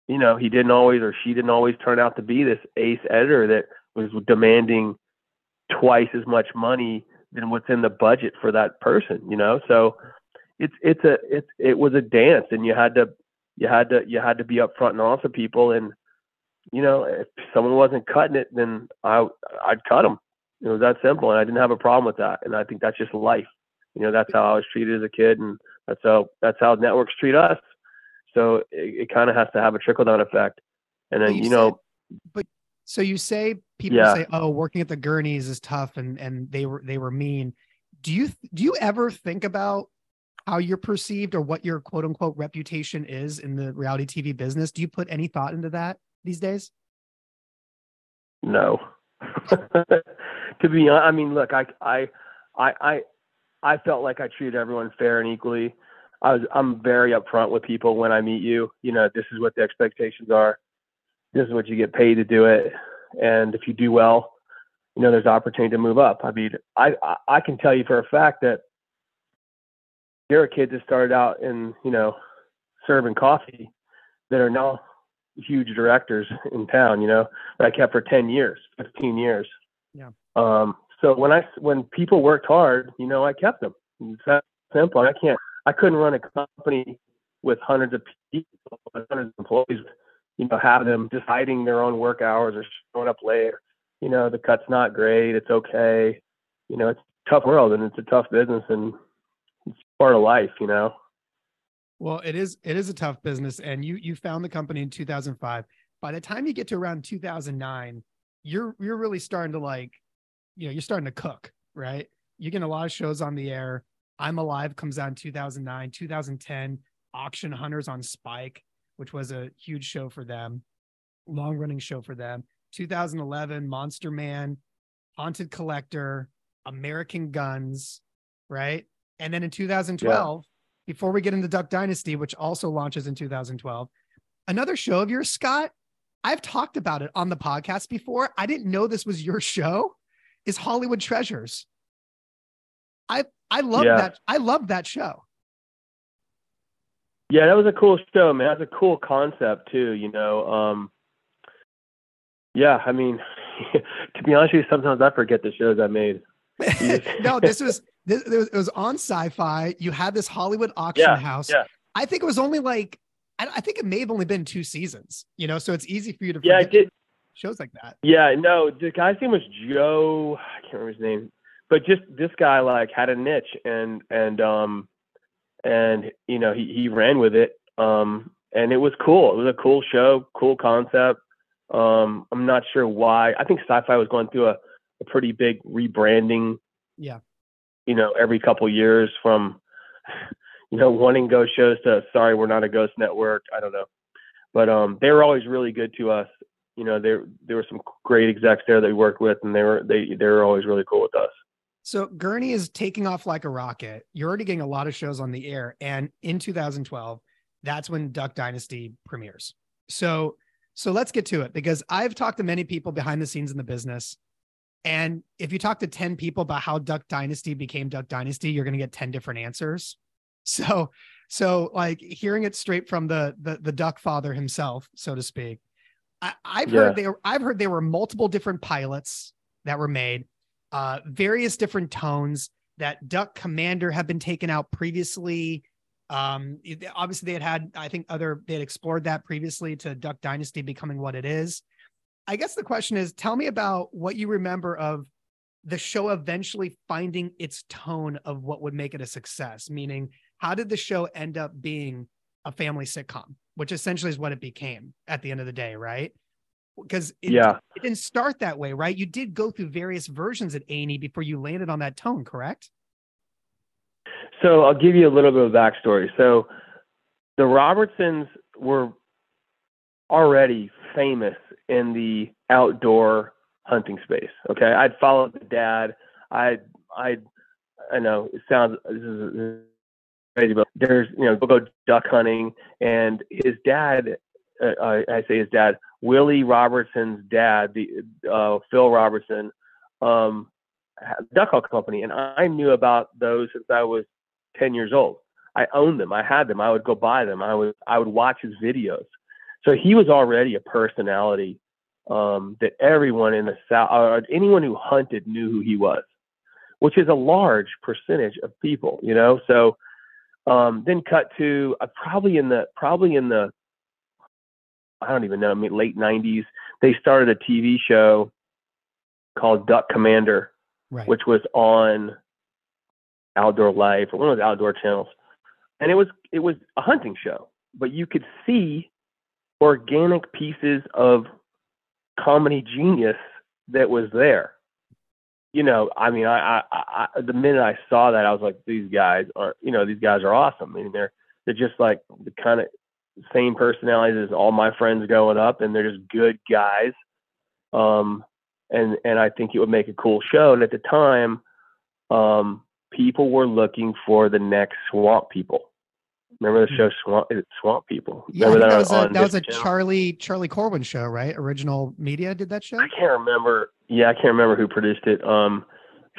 you know, he didn't always or she didn't always turn out to be this ace editor that was demanding twice as much money than what's in the budget for that person, you know? So it's it's a it's it was a dance and you had to you had to you had to be upfront and honest with people and you know, if someone wasn't cutting it, then I I'd cut them. It was that simple, and I didn't have a problem with that. And I think that's just life. You know, that's how I was treated as a kid, and that's how that's how networks treat us. So it, it kind of has to have a trickle down effect. And then you, you know, but so you say people yeah. say, "Oh, working at the Gurneys is tough," and and they were they were mean. Do you do you ever think about how you're perceived or what your quote unquote reputation is in the reality TV business? Do you put any thought into that these days? No. to be honest, I mean, look, I I I I I felt like I treated everyone fair and equally. I was I'm very upfront with people when I meet you. You know, this is what the expectations are this is what you get paid to do it. And if you do well, you know, there's opportunity to move up. I mean, I, I can tell you for a fact that there are kids that started out in, you know, serving coffee that are now huge directors in town, you know, that I kept for 10 years, 15 years. Yeah. Um, so when I, when people worked hard, you know, I kept them. It's that simple. I can't, I couldn't run a company with hundreds of people, hundreds of employees you know, have them just hiding their own work hours or showing up late. You know, the cut's not great. It's okay. You know, it's a tough world and it's a tough business and it's part of life, you know. Well, it is it is a tough business and you you found the company in 2005. By the time you get to around 2009, you're you're really starting to like you know, you're starting to cook, right? You're getting a lot of shows on the air. I'm Alive comes out in 2009, 2010, Auction Hunters on Spike which was a huge show for them, long running show for them. 2011, Monster Man, Haunted Collector, American Guns, right? And then in 2012, yeah. before we get into Duck Dynasty, which also launches in 2012, another show of yours, Scott. I've talked about it on the podcast before. I didn't know this was your show. Is Hollywood Treasures. I I love yeah. that. I love that show. Yeah, that was a cool show, man. That's a cool concept too. You know, um, yeah. I mean, to be honest with you, sometimes I forget the shows I made. no, this was this it was on Sci-Fi. You had this Hollywood auction yeah, house. Yeah. I think it was only like I, I, think it may have only been two seasons. You know, so it's easy for you to yeah, I did shows like that. Yeah, no, the guy's name was Joe. I can't remember his name, but just this guy like had a niche and and um and you know he he ran with it. Um, and it was cool. It was a cool show, cool concept. Um, I'm not sure why. I think Sci-Fi was going through a, a pretty big rebranding. Yeah. You know, every couple years from, you know, wanting ghost shows to sorry, we're not a ghost network. I don't know, but um, they were always really good to us. You know, there there were some great execs there that we worked with, and they were they they were always really cool with us. So Gurney is taking off like a rocket. You're already getting a lot of shows on the air. And in 2012, that's when Duck Dynasty premieres. So so let's get to it because I've talked to many people behind the scenes in the business. And if you talk to 10 people about how Duck Dynasty became Duck Dynasty, you're going to get 10 different answers. So so like hearing it straight from the the, the duck father himself, so to speak. I, have yeah. heard there I've heard there were multiple different pilots that were made uh, various different tones that Duck Commander have been taken out previously. Um, obviously they had had, I think other, they had explored that previously to Duck Dynasty becoming what it is. I guess the question is, tell me about what you remember of the show eventually finding its tone of what would make it a success. Meaning, how did the show end up being a family sitcom, which essentially is what it became at the end of the day, right? Because it, yeah, it didn't start that way, right? You did go through various versions at A&E before you landed on that tone, correct? So I'll give you a little bit of backstory. So the Robertsons were already famous in the outdoor hunting space. Okay, I'd followed the dad. I I I know it sounds this is crazy, but there's you know we'll go duck hunting, and his dad. Uh, I, say his dad, Willie Robertson's dad, the uh, Phil Robertson, um, duck hunt company, and I knew about those since I was 10 years old. I owned them. I had them. I would go buy them. I would I would watch his videos. So he was already a personality um, that everyone in the South, or anyone who hunted knew who he was, which is a large percentage of people, you know. So um, then cut to uh, probably in the probably in the I don't even know, I mean, late '90s. They started a TV show called Duck Commander, right. which was on Outdoor Life or one of those outdoor channels, and it was it was a hunting show, but you could see organic pieces of comedy genius that was there. You know, I mean, I, I, I, the minute I saw that, I was like, these guys are, you know, these guys are awesome. I mean, they're, they're just like the kind of same personalities as all my friends growing up, and they're just good guys. Um, and and I think it would make a cool show. And at the time, um, people were looking for the next Swamp People. Remember the hmm. show Swamp? Swamp People. Yeah, that, that, was a, that was a Charlie Charlie Corwin show, right? Original Media did that show. I can't remember. Yeah, I can't remember who produced it. Um,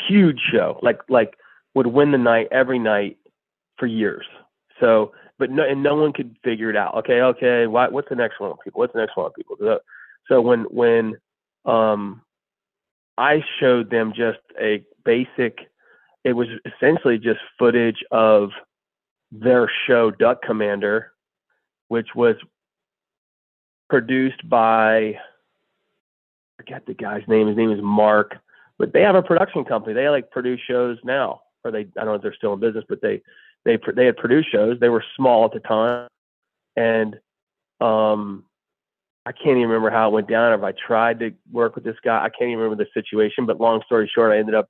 huge show, like like would win the night every night for years. So, but no, and no one could figure it out. Okay, okay, what, what's the next one, people? What's the next one, people? So, so when when um, I showed them just a basic, it was essentially just footage of their show Duck Commander, which was produced by I forget the guy's name. His name is Mark, but they have a production company. They like produce shows now, or they I don't know if they're still in business, but they they they had produced shows. They were small at the time, and um, I can't even remember how it went down. If I tried to work with this guy, I can't even remember the situation. But long story short, I ended up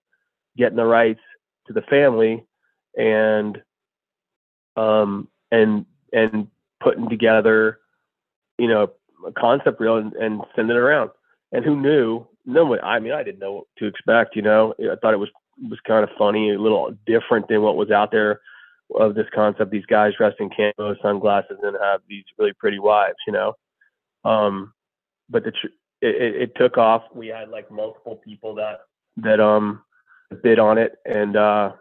getting the rights to the family, and um, and and putting together, you know, a concept reel and, and sending it around. And who knew? No one. I mean, I didn't know what to expect. You know, I thought it was was kind of funny, a little different than what was out there of this concept. These guys dressed in camo, sunglasses, and have these really pretty wives. You know, um, but the it, it, it took off. We had like multiple people that that um bid on it, and uh,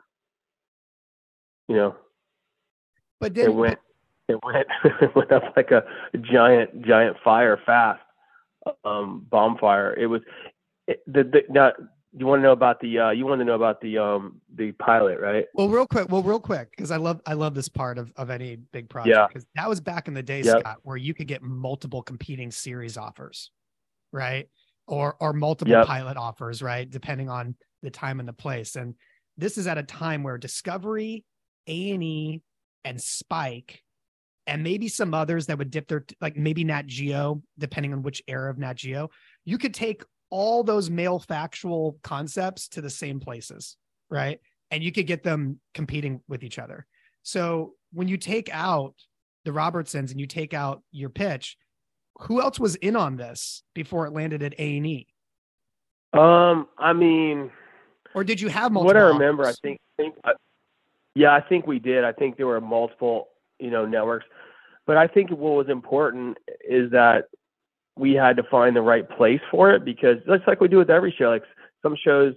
you know, but then it went it went it went up like a giant giant fire fast, um, bonfire. It was it, the, the now you want to know about the uh, you want to know about the um the pilot right well real quick well real quick because i love i love this part of, of any big project yeah because that was back in the day yep. scott where you could get multiple competing series offers right or or multiple yep. pilot offers right depending on the time and the place and this is at a time where discovery a&e and Spike and maybe some others that would dip their like maybe Nat Geo, depending on which era of Nat Geo, you could take all those male factual concepts to the same places, right? And you could get them competing with each other. So when you take out the Robertsons and you take out your pitch, who else was in on this before it landed at A and E? Um, I mean, or did you have multiple? What I remember, offers? I think, think yeah, I think we did. I think there were multiple, you know, networks. But I think what was important is that we had to find the right place for it because that's like we do with every show. Like some shows,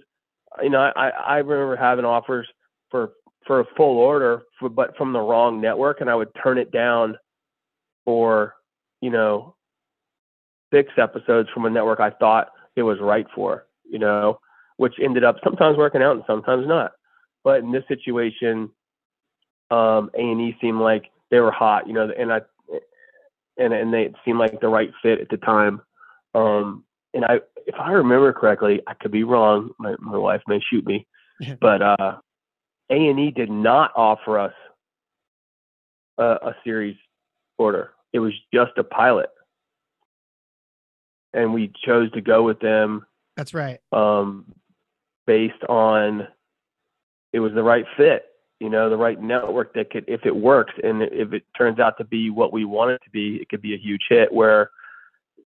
you know, I, I remember having offers for for a full order, for, but from the wrong network, and I would turn it down for, you know, six episodes from a network I thought it was right for, you know, which ended up sometimes working out and sometimes not. But in this situation, um, A and E seemed like they were hot, you know, and I and and they seemed like the right fit at the time. Um, and I, if I remember correctly, I could be wrong. My my wife may shoot me, but uh, A and E did not offer us a, a series order. It was just a pilot, and we chose to go with them. That's right. Um, based on it was the right fit you know, the right network that could, if it works and if it turns out to be what we want it to be, it could be a huge hit. Where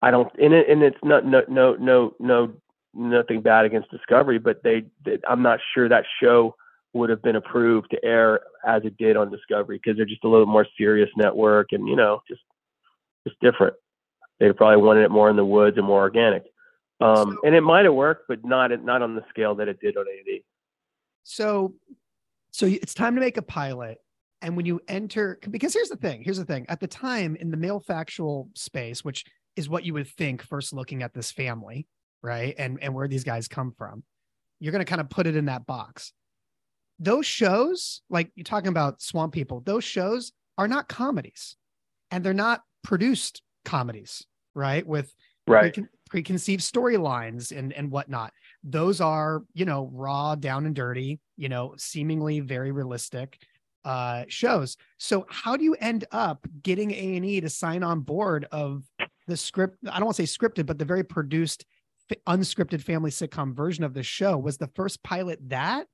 I don't, and it, and it's not, no, no, no, no, nothing bad against Discovery, but they, they I'm not sure that show would have been approved to air as it did on Discovery because they're just a little more serious network and you know, just, just different. They probably wanted it more in the woods and more organic. Um, and it might have worked, but not not on the scale that it did on A&E. So so it's time to make a pilot. And when you enter, because here's the thing here's the thing at the time in the male factual space, which is what you would think first looking at this family, right? And, and where these guys come from, you're going to kind of put it in that box. Those shows, like you're talking about Swamp People, those shows are not comedies and they're not produced comedies, right? With right. Precon- preconceived storylines and, and whatnot those are you know raw down and dirty you know seemingly very realistic uh shows. So how do you end up getting a&e to sign on board of the script i don't want to say scripted but the very produced unscripted family sitcom version of the show? Was the first pilot that?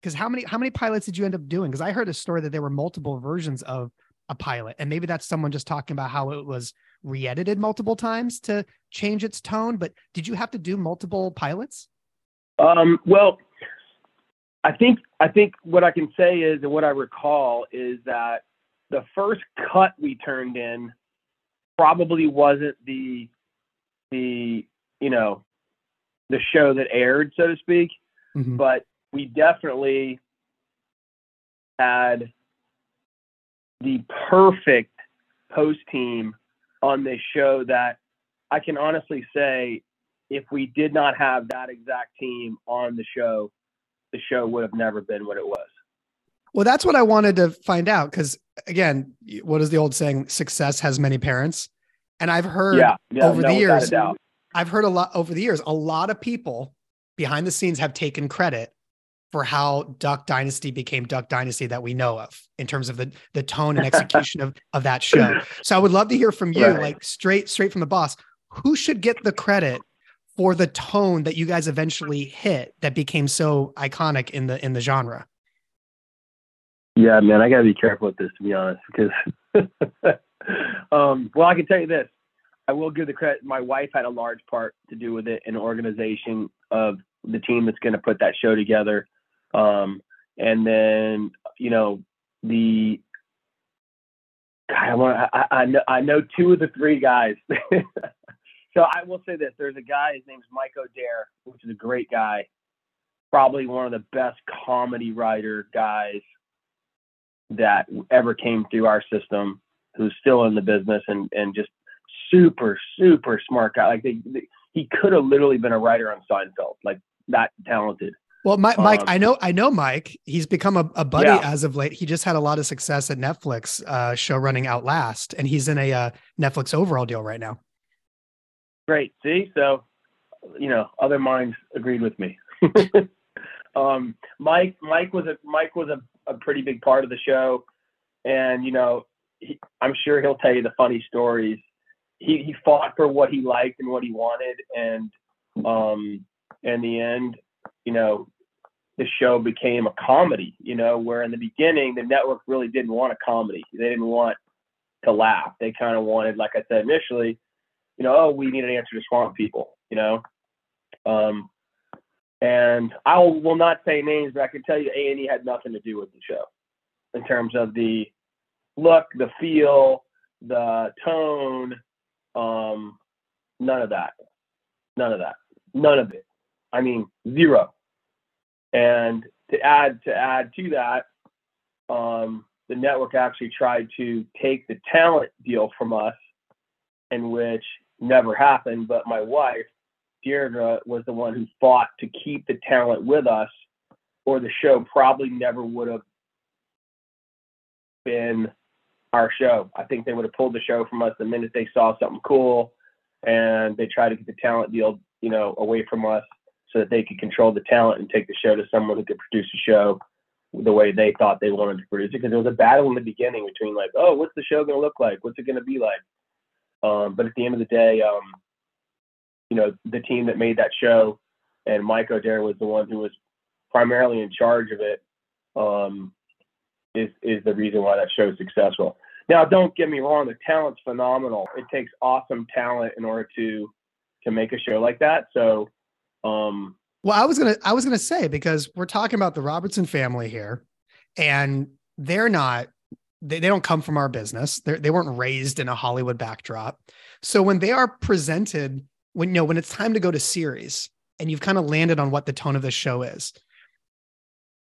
Because how many how many pilots did you end up doing? Because i heard a story that there were multiple versions of a pilot and maybe that's someone just talking about how it was re-edited multiple times to change its tone but did you have to do multiple pilots um, well, I think I think what I can say is, and what I recall is that the first cut we turned in probably wasn't the the you know the show that aired, so to speak, mm-hmm. but we definitely had the perfect host team on this show that I can honestly say if we did not have that exact team on the show, the show would have never been what it was. Well, that's what I wanted to find out because, again, what is the old saying? Success has many parents. And I've heard yeah, yeah, over no, the years, I've heard a lot over the years, a lot of people behind the scenes have taken credit for how Duck Dynasty became Duck Dynasty that we know of in terms of the the tone and execution of of that show. So I would love to hear from you, right. like straight straight from the boss, who should get the credit for the tone that you guys eventually hit that became so iconic in the in the genre? Yeah, man, I gotta be careful with this to be honest, because um, well, I can tell you this. I will give the credit. My wife had a large part to do with it in organization of the team that's going to put that show together. Um, and then, you know, the I, want, I, I, know, I know two of the three guys So I will say this: there's a guy. His name's Mike O'Dare, which is a great guy, probably one of the best comedy writer guys that ever came through our system. Who's still in the business and and just super super smart guy. Like they, they, he could have literally been a writer on Seinfeld. Like that talented. Well, Mike, Mike, um, I know, I know, Mike. He's become a, a buddy yeah. as of late. He just had a lot of success at Netflix, uh, show running Outlast, and he's in a uh, Netflix overall deal right now. Great. See, so you know, other minds agreed with me. um, Mike, Mike was a Mike was a, a pretty big part of the show, and you know, he, I'm sure he'll tell you the funny stories. He he fought for what he liked and what he wanted, and um, in the end, you know, the show became a comedy. You know, where in the beginning the network really didn't want a comedy. They didn't want to laugh. They kind of wanted, like I said initially, you know, oh, we need an answer to swamp people, you know. Um, and I will not say names, but I can tell you A and E had nothing to do with the show in terms of the look, the feel, the tone, um, none of that, none of that, none of it. I mean, zero. And to add to add to that, um, the network actually tried to take the talent deal from us, in which never happened. But my wife, Deirdre, was the one who fought to keep the talent with us, or the show probably never would have been our show. I think they would have pulled the show from us the minute they saw something cool, and they tried to get the talent deal, you know, away from us so that they could control the talent and take the show to someone who could produce a show the way they thought they wanted to produce it. Because there was a battle in the beginning between like, oh, what's the show going to look like? What's it going to be like? Um, but at the end of the day, um, you know, the team that made that show and Mike O'Dare was the one who was primarily in charge of it. Um, is is the reason why that show is successful. Now, don't get me wrong, the talent's phenomenal. It takes awesome talent in order to to make a show like that. So, um, well, I was gonna I was gonna say because we're talking about the Robertson family here, and they're not they, they don't come from our business. They're, they weren't raised in a Hollywood backdrop. So when they are presented, when you know when it's time to go to series, and you've kind of landed on what the tone of the show is,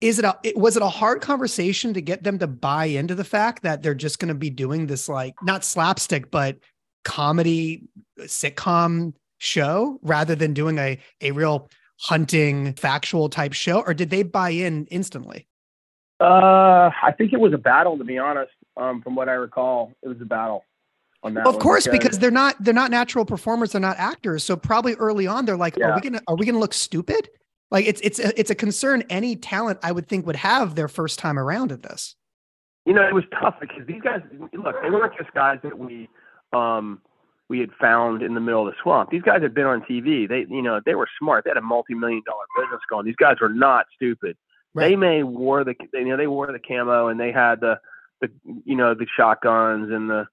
is it a it, was it a hard conversation to get them to buy into the fact that they're just going to be doing this like not slapstick but comedy uh, sitcom show rather than doing a a real hunting factual type show or did they buy in instantly uh i think it was a battle to be honest um from what i recall it was a battle on that of course because, because, they're not they're not natural performers they're not actors so probably early on they're like yeah. are we gonna are we gonna look stupid like it's it's a, it's a concern any talent I would think would have their first time around at this. You know, it was tough because these guys look, they weren't just guys that we um we had found in the middle of the swamp. These guys had been on TV. They you know, they were smart. They had a multi-million dollar business going. These guys were not stupid. Right. They may wore the you know, they wore the camo and they had the the you know, the shotguns and the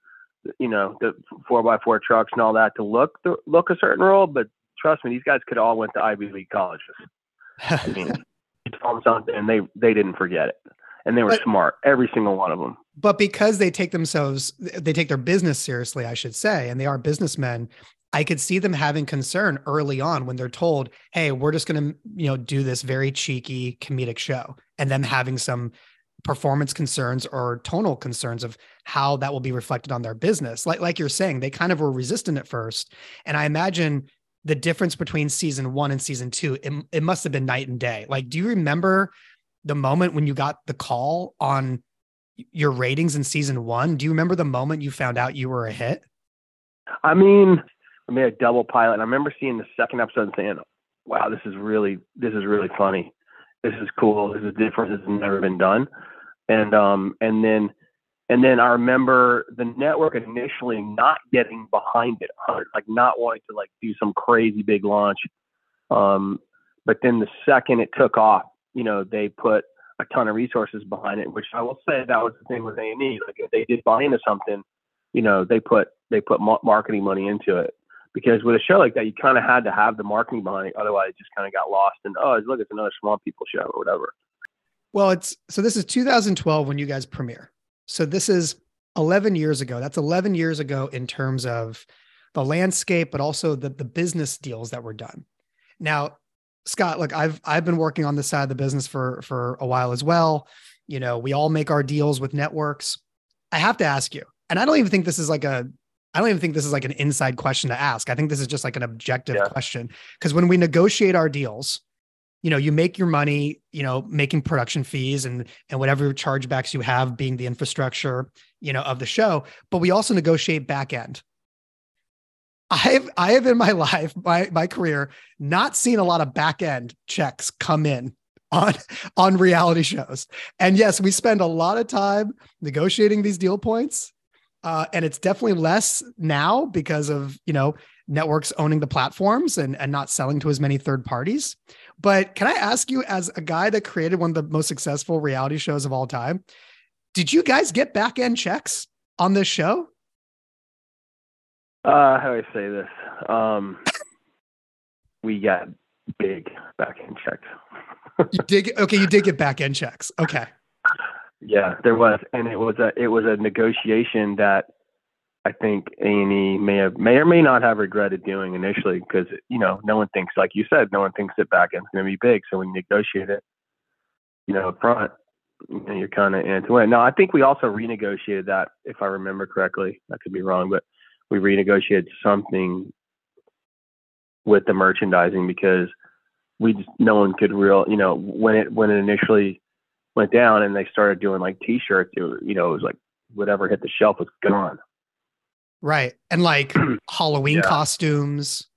you know, the four by four trucks and all that to look the, look a certain role, but trust me, these guys could all went to Ivy League colleges. I mean, them something and they they didn't forget it, and they were but, smart, every single one of them. But because they take themselves, they take their business seriously, I should say, and they are businessmen. I could see them having concern early on when they're told, "Hey, we're just going to, you know, do this very cheeky comedic show," and them having some performance concerns or tonal concerns of how that will be reflected on their business. Like like you're saying, they kind of were resistant at first, and I imagine the difference between season one and season two, it, it must have been night and day. Like, do you remember the moment when you got the call on your ratings in season one? Do you remember the moment you found out you were a hit? I mean, I made a double pilot. And I remember seeing the second episode and saying, "Wow, this is really this is really funny. This is cool. This is different. This has never been done." And um and then and then I remember the network initially not getting behind it, like not wanting to like do some crazy big launch. Um, but then the second it took off, you know, they put a ton of resources behind it. Which I will say that was the thing with A and E. Like if they did buy into something, you know, they put they put marketing money into it. Because with a show like that, you kind of had to have the marketing behind it. Otherwise, it just kind of got lost and oh, look, it's another Swamp People show or whatever. Well, it's so this is 2012 when you guys premiere. So this is 11 years ago. That's 11 years ago in terms of the landscape, but also the, the business deals that were done. Now, Scott, look, I've I've been working on this side of the business for for a while as well. You know, we all make our deals with networks. I have to ask you, and I don't even think this is like a I don't even think this is like an inside question to ask. I think this is just like an objective yeah. question. Because when we negotiate our deals, you know you make your money you know making production fees and and whatever chargebacks you have being the infrastructure you know of the show but we also negotiate back end i've i have in my life my my career not seen a lot of back end checks come in on on reality shows and yes we spend a lot of time negotiating these deal points uh, and it's definitely less now because of you know networks owning the platforms and, and not selling to as many third parties but can I ask you, as a guy that created one of the most successful reality shows of all time, did you guys get back end checks on this show? Uh, how do I say this? Um, we got big back end checks. you did okay. You did get back end checks. Okay. Yeah, there was, and it was a it was a negotiation that I think A and E may have may or may not have regretted doing initially because you know no one thinks like you said no one thinks that back end's going to be big so when you negotiate it you know up front you know, you're kind of into it. No, I think we also renegotiated that if I remember correctly. I could be wrong, but we renegotiated something with the merchandising because we just no one could real you know when it when it initially went down and they started doing like t-shirts. It you know, it was like whatever hit the shelf was gone. Right. And like Halloween Yeah. costumes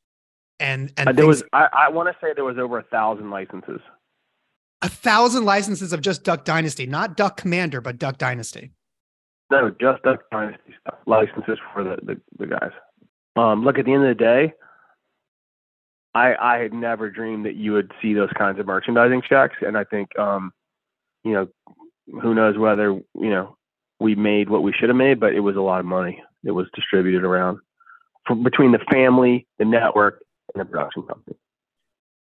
and and Uh, there things- was, I, I want to say there was over a thousand licenses. a thousand licenses of just Duck Dynasty, not Duck Commander, but Duck Dynasty. No, just Duck Dynasty stuff, licenses for the, the, the guys. Um, look, at the end of the day, I I had never dreamed that you would see those kinds of merchandising checks, and I think, um, you know, who knows whether you know we made what we should have made, but it was a lot of money that was distributed around from between the family, the network, and the production company.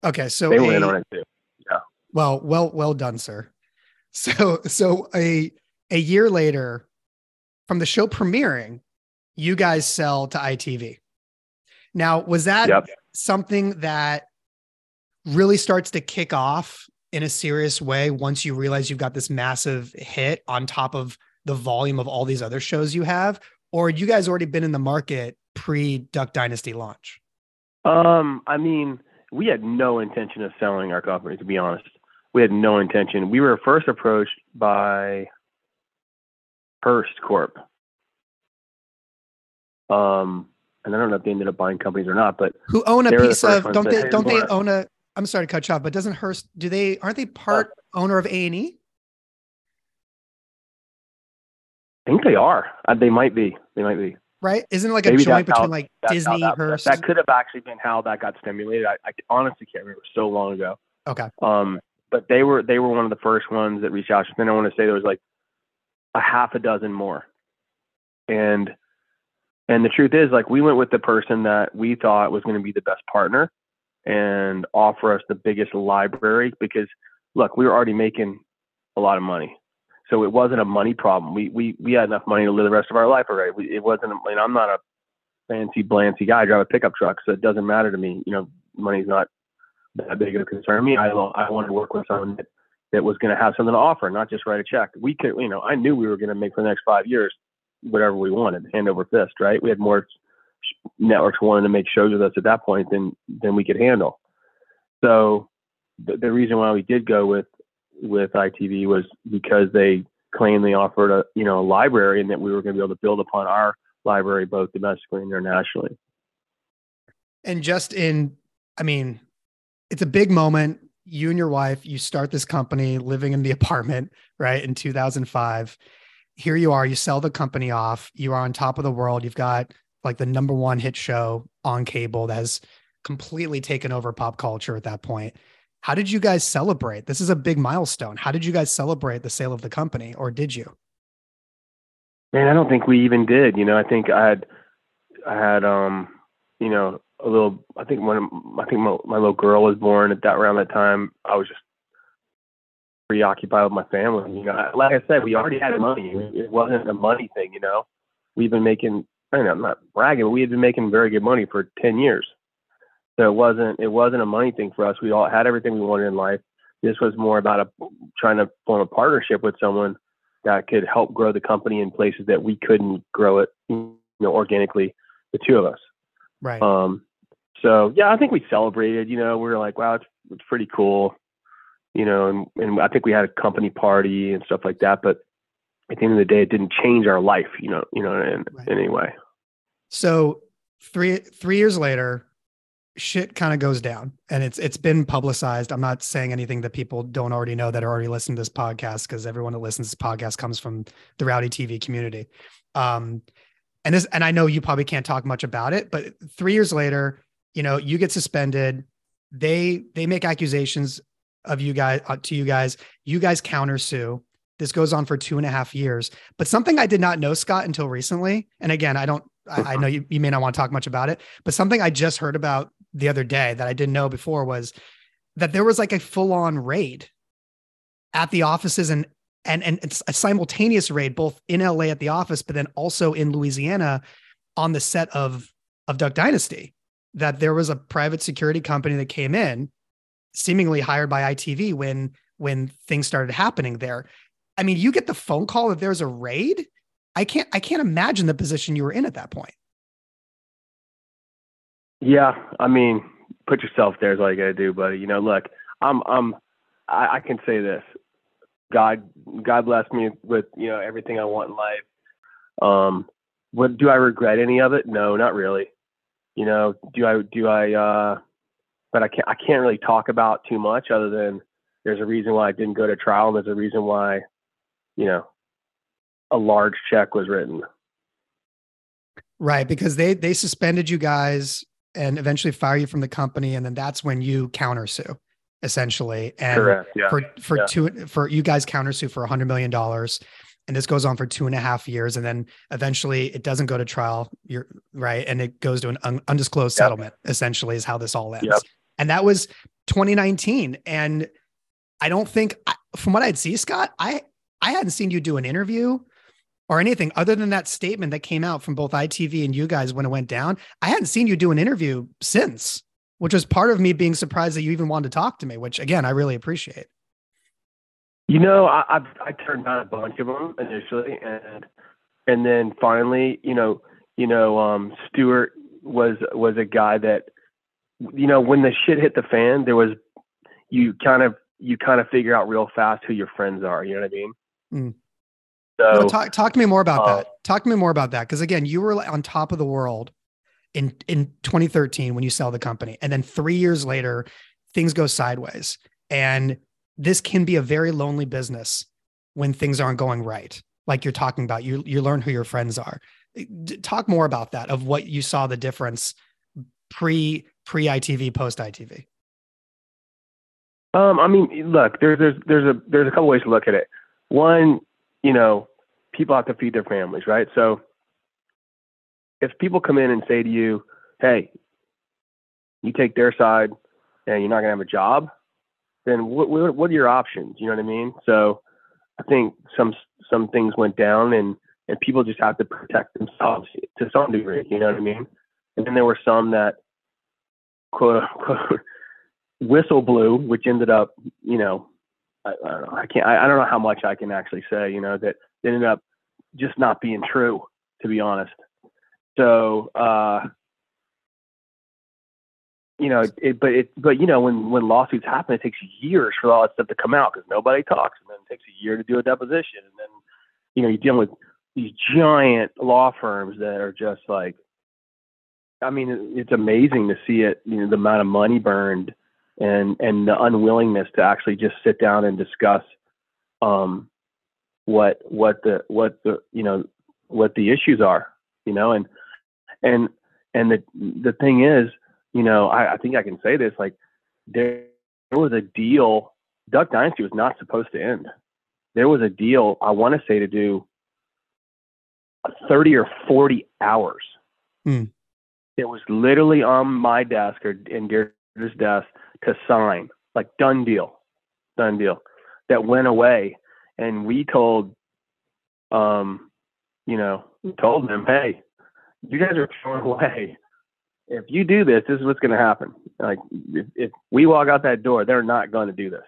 Okay, so They in on it too. Yeah. Well, well, well done, sir. So, so a a year later, from the show premiering, you guys sell to ITV. Now, was that Yep. something that really starts to kick off in a serious way once you realize you've got this massive hit on top of the volume of all these other shows you have, or you guys already been in the market pre Duck Dynasty launch? Um, I mean, we had no intention of selling our company, to be honest. We had no intention. We were first approached by Hearst Corp. Um, and I don't know if they ended up buying companies or not, but who own a They were the piece of don't they don't they own a I'm sorry to cut you off, but doesn't Hearst do they aren't they part owner of A and E? I think they are. Uh, they might be. They might be. Right? Isn't it like a joint that's how- between like Disney, that, Hearst? That could have actually been how that got stimulated. I, I honestly can't remember. So long ago. okay. Um, but they were they were one of the first ones that reached out. To then I want to say there was like a half a dozen more, and and the truth is like we went with the person that we thought was going to be the best partner and offer us the biggest library because look we were already making a lot of money so it wasn't a money problem we we we had enough money to live the rest of our life already it wasn't and i'm not a fancy blancy guy i drive a pickup truck so it doesn't matter to me you know money's not that big of a concern to me. I I wanted to work with someone that, that was going to have something to offer, not just write a check. We could, you know, I knew we were going to make for the next five years whatever we wanted, hand over fist, right? We had more networks wanting to make shows with us at that point than than we could handle. So the, the reason why we did go with with ITV was because they claimed they offered a you know a library and that we were going to be able to build upon our library both domestically and internationally. And just in I mean, it's a big moment. You and your wife, you start this company living in the apartment, right? In 2005. Here you are, you sell the company off. You are on top of the world. You've got like the number one hit show on cable that has completely taken over pop culture at that point. How did you guys celebrate? This is a big milestone. How did you guys celebrate the sale of the company, or did you? Man, I don't think we even did. You know, I think I had, I had, um, you know, a little. I think when I think my, my little girl was born at that around that time, I was just preoccupied with my family. You know, like I said, we already had money. It wasn't a money thing. You know, we've been making. I mean, I'm not bragging, but we had been making very good money for ten years. So it wasn't it wasn't a money thing for us. We all had everything we wanted in life. This was more about a trying to form a partnership with someone that could help grow the company in places that we couldn't grow it, you know, organically, the two of us. Right. Um, so yeah, I think we celebrated. You know, we were like, wow, it's, it's pretty cool. You know, and, and I think we had a company party and stuff like that. But at the end of the day, it didn't change our life. You know, you know, in, Right. in any way. So three three years later, shit kind of goes down, and it's it's been publicized. I'm not saying anything that people don't already know that are already listening to this podcast because everyone that listens to this podcast comes from the reality TV community. Um, and this and I know you probably can't talk much about it, but three years later, you know, you get suspended. They they make accusations of you guys uh, to you guys. You guys counter sue. This goes on for two and a half years. But something I did not know, Scott, until recently, and again, I don't, I, I know uh-huh. you, you may not want to talk much about it, but something I just heard about the other day that I didn't know before was that there was like a full on raid at the offices and and and it's a simultaneous raid both in LA at the office, but then also in Louisiana on the set of of Duck Dynasty. That there was a private security company that came in, seemingly hired by ITV when when things started happening there. I mean, you get the phone call that there's a raid. I can't I can't imagine the position you were in at that point. Yeah, I mean, put yourself there is all you got to do, buddy. You know, look, I'm, I'm, I, I can say this: God God blessed me with you know everything I want in life. Um, what do I regret any of it? No, not really. You know, do I do I? uh But I can't I can't really talk about too much other than there's a reason why I didn't go to trial. And there's a reason why, you know, a large check was written. Right, because they they suspended you guys and eventually fire you from the company, and then that's when you countersue, essentially. And Correct. Yeah. for for Yeah. two for you guys countersue for a hundred million dollars, and this goes on for two and a half years, and then eventually it doesn't go to trial. You're right, and it goes to an un, undisclosed Yep. settlement. Essentially, is how this all ends. Yep. And that was 2019, and I don't think, from what I'd see, Scott, I I hadn't seen you do an interview or anything other than that statement that came out from both ITV and you guys when it went down. I hadn't seen you do an interview since, which was part of me being surprised that you even wanted to talk to me, which again, I really appreciate. You know, I, I I turned down a bunch of them initially, and and then finally, you know, you know, um, Stewart was was a guy that, you know, when the shit hit the fan, there was, you kind of you kind of figure out real fast who your friends are. You know what I mean? Mm. So No, talk talk to me more about uh, that. Talk to me more about that because again, you were on top of the world in in 2013 when you sell the company, and then three years later, things go sideways, and this can be a very lonely business when things aren't going right. Like you're talking about, you you learn who your friends are. D- Talk more about that of what you saw the difference pre pre ITV post ITV. Um, I mean, look, there's there's there's a there's a couple ways to look at it. One, you know, people have to feed their families, right? So if people come in and say to you, "Hey, you take their side, and you're not gonna have a job," then what what, what are your options? You know what I mean? So I think some some things went down, and and people just have to protect themselves to some degree. You know what I mean? And then there were some that quote unquote whistle blew, which ended up, you know, I, I don't know, I can't, I, I don't know how much I can actually say, you know, that ended up just not being true, to be honest. So, uh, you know, it, but it, but you know, when when lawsuits happen, it takes years for all that stuff to come out because nobody talks, and then it takes a year to do a deposition, and then, you know, you're dealing with these giant law firms that are just like, I mean, it- it's amazing to see it, you know, the amount of money burned and and the unwillingness to actually just sit down and discuss um what what the what the you know what the issues are you know and and and the the thing is you know I, I think I can say this like there, there was a deal Duck Dynasty was not supposed to end there was a deal I want to say to do 30 or 40 hours Hmm. it was literally on my desk or in Deirdre's desk to sign, like done deal, done deal. That went away, and we told, um, you know, told them, hey, you guys are thrown away. If you do this, this is what's going to happen. Like, if, if we walk out that door, they're not going to do this.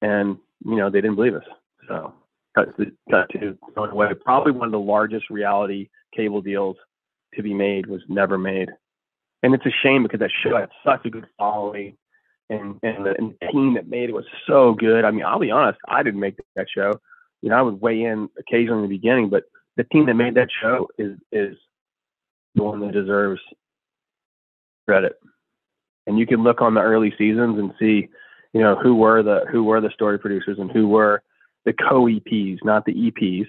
And you know, they didn't believe us. So cut to, cut to thrown away. Probably one of the largest reality cable deals to be made was never made. And it's a shame because that show had such a good following and, and, the, and the team that made it was so good. I mean, I'll be honest, I didn't make that show. You know, I would weigh in occasionally in the beginning, but the team that made that show is is the one that deserves credit. And you can look on the early seasons and see, you know, who were the who were the story producers and who were the co EPs, not the EPs,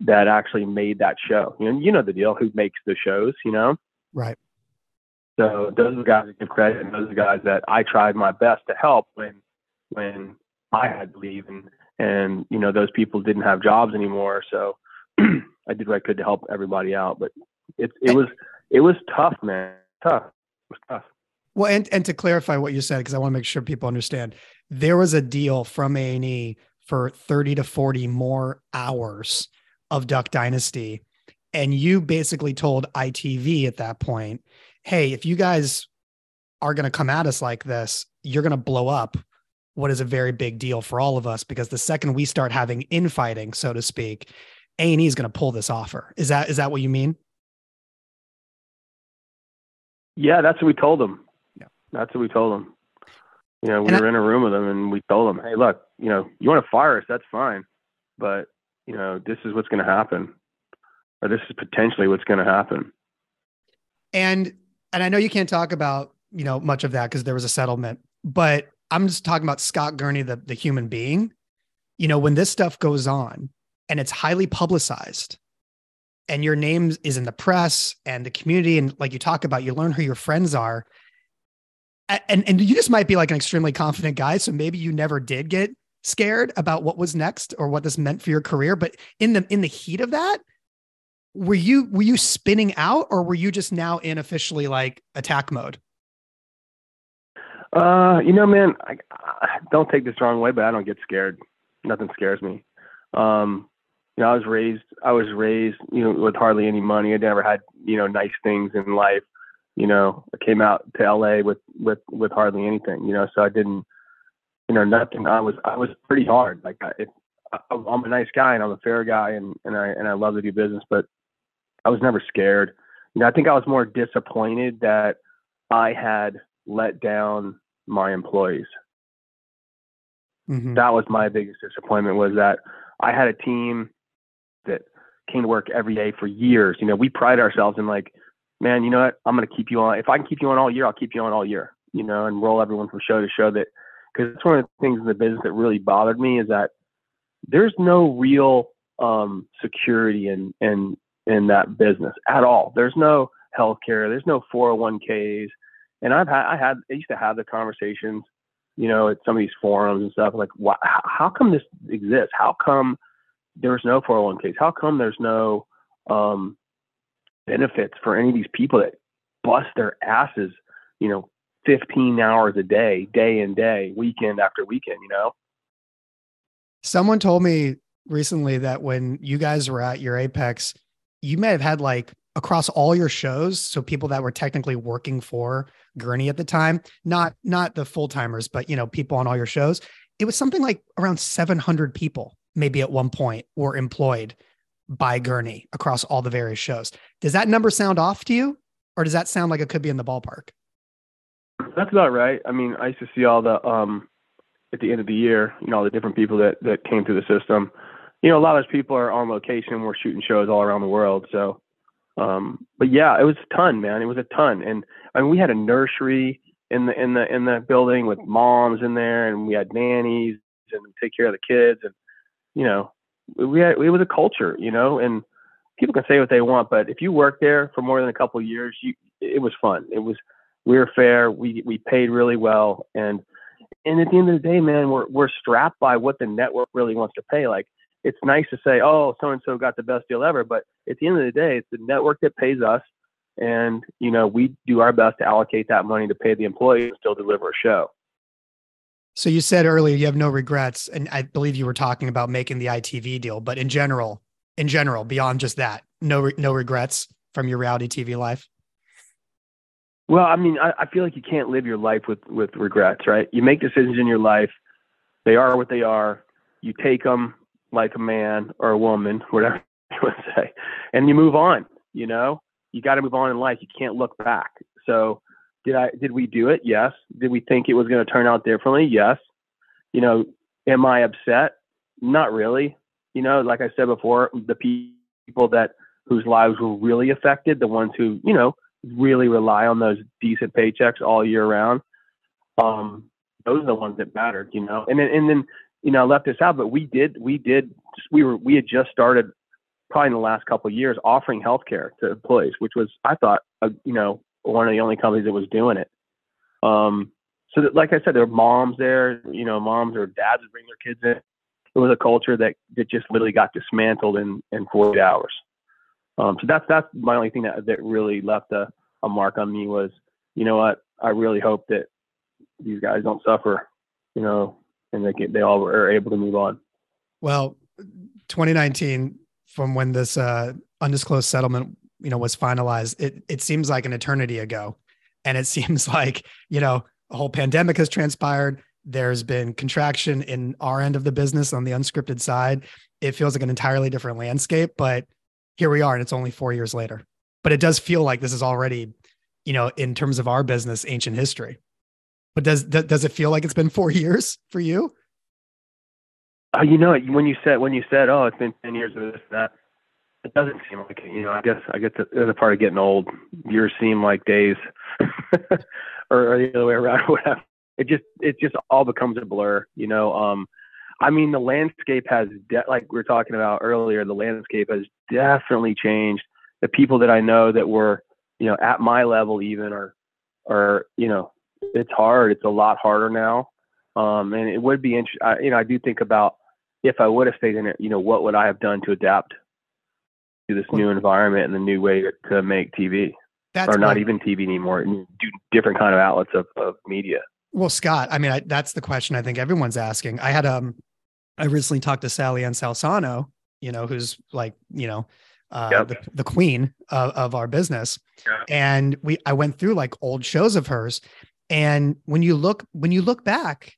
that actually made that show. You know, you know the deal. Who makes the shows? You know. Right. So those are the guys that give credit, and those are the guys that I tried my best to help when when I had to leave, and and you know those people didn't have jobs anymore. So I did what I could to help everybody out, but it it was it was tough, man. Tough. It was tough. Well, and and to clarify what you said, because I want to make sure people understand, there was a deal from A and E for thirty to forty more hours of Duck Dynasty, and you basically told ITV at that point, "Hey, if you guys are going to come at us like this, you're going to blow up." What is a very big deal for all of us because the second we start having infighting, so to speak, A and E is going to pull this offer. Is that is that what you mean? Yeah, that's what we told them. Yeah. That's what we told them. You know, we And were in a room with them and we told them, hey, look, you know, you want to fire us, that's fine, but you know, this is what's going to happen, or this is potentially what's going to happen. And and I know you can't talk about, you know, much of that because there was a settlement, but I'm just talking about Scott Gurney, the, the human being. You know, when this stuff goes on and it's highly publicized and your name is in the press and the community, and like you talk about, you learn who your friends are. And and you just might be like an extremely confident guy. So maybe you never did get scared about what was next or what this meant for your career. But in the in the heat of that, were you were you spinning out or were you just now in officially like attack mode Uh, you know, man, I, I don't take this the wrong way, but I don't get scared. Nothing scares me. Um, you know, I was raised, I was raised, you know, with hardly any money. I never had, you know, nice things in life. You know, I came out to LA with, with, with hardly anything, you know, so I didn't, you know, nothing. I was, I was pretty hard. Like I, if, I, I'm a nice guy and I'm a fair guy and, and I, and I love to do business, but I was never scared. You know, I think I was more disappointed that I had let down my employees. Mhm. That was my biggest disappointment was that I had a team that came to work every day for years. You know, we pride ourselves in like, man, you know what? I'm going to keep you on. If I can keep you on all year, I'll keep you on all year, you know, and roll everyone from show to show that, because it's one of the things in the business that really bothered me is that there's no real um, security and, in, in that business at all. There's no healthcare. There's no 401ks. And I've had, I had, I used to have the conversations, you know, at some of these forums and stuff like, why, how, come this exists? How come there's no 401ks? How come there's no um, benefits for any of these people that bust their asses, you know, 15 hours a day, day in day, weekend after weekend, you know? someone told me recently that when you guys were at your apex you may have had like across all your shows so people that were technically working for gurney at the time not not the full-timers but you know people on all your shows it was something like around 700 people maybe at one point were employed by gurney across all the various shows does that number sound off to you or does that sound like it could be in the ballpark That's about right. I mean, I used to see all the um at the end of the year, you know, all the different people that that came through the system. You know, a lot of people are on location. We're shooting shows all around the world. So, um, but yeah, it was a ton, man. It was a ton, and I mean, we had a nursery in the in the in the building with moms in there, and we had nannies and take care of the kids, and you know, we had it was a culture, you know, and people can say what they want, but if you work there for more than a couple of years, you it was fun. It was we were fair. We we paid really well, and and at the end of the day, man, we're we're strapped by what the network really wants to pay. Like it's nice to say, oh, so and so got the best deal ever, but at the end of the day, it's the network that pays us, and you know we do our best to allocate that money to pay the employees and still deliver a show. so you said earlier you have no regrets and i believe you were talking about making the itv deal but in general in general beyond just that no re- no regrets from your reality tv life Well, I mean, I, I feel like you can't live your life with with regrets, right? You make decisions in your life; they are what they are. You take them like a man or a woman, whatever you want to say, and you move on. You know, you got to move on in life. You can't look back. So, did I? Did we do it? Yes. Did we think it was going to turn out differently? Yes. You know, am I upset? Not really. You know, like I said before, the people that whose lives were really affected, the ones who you know really rely on those decent paychecks all year round. Um, those are the ones that mattered, you know. And then, and then, you know, I left this out, but we did, we did, we were, we had just started probably in the last couple of years offering healthcare to employees, which was, I thought, uh, you know, one of the only companies that was doing it. Um, so that, like I said, there were moms there, you know, moms or dads would bring their kids in. It was a culture that, that just literally got dismantled in, in 48 hours. Um, so that's that's my only thing that that really left a, a mark on me was, you know what, I really hope that these guys don't suffer, you know, and they get, they all were able to move on. well 2019 from when this uh undisclosed settlement you know was finalized it it seems like an eternity ago. And it seems like you know a whole pandemic has transpired. There's been contraction in our end of the business on the unscripted side. It feels like an entirely different landscape but here we are and it's only 4 years later. But it does feel like this is already you know in terms of our business ancient history But does does it feel like it's been four years for you? Uh, you know, when you said when you said, "Oh, it's been ten years of this and that," it doesn't seem like it. You know, I guess I get the, the part of getting old. Years seem like days, or, or the other way around, or whatever. It just it just all becomes a blur. You know, um, I mean, the landscape has de- like we were talking about earlier. The landscape has definitely changed. The people that I know that were, you know, at my level even are, are you know, it's hard. It's a lot harder now. Um, and it would be interesting. You know, I do think about if I would have stayed in it, you know, what would I have done to adapt to this new environment and the new way to make TV, That's or not even TV anymore, do different kind of outlets of, of media. Well, Scott, I mean, I, that's the question I think everyone's asking. I had um, I recently talked to Sally Ann Salzano, you know, who's like, you know, uh, yep. the, the queen of, of our business, yeah. and we I went through like old shows of hers, and when you look when you look back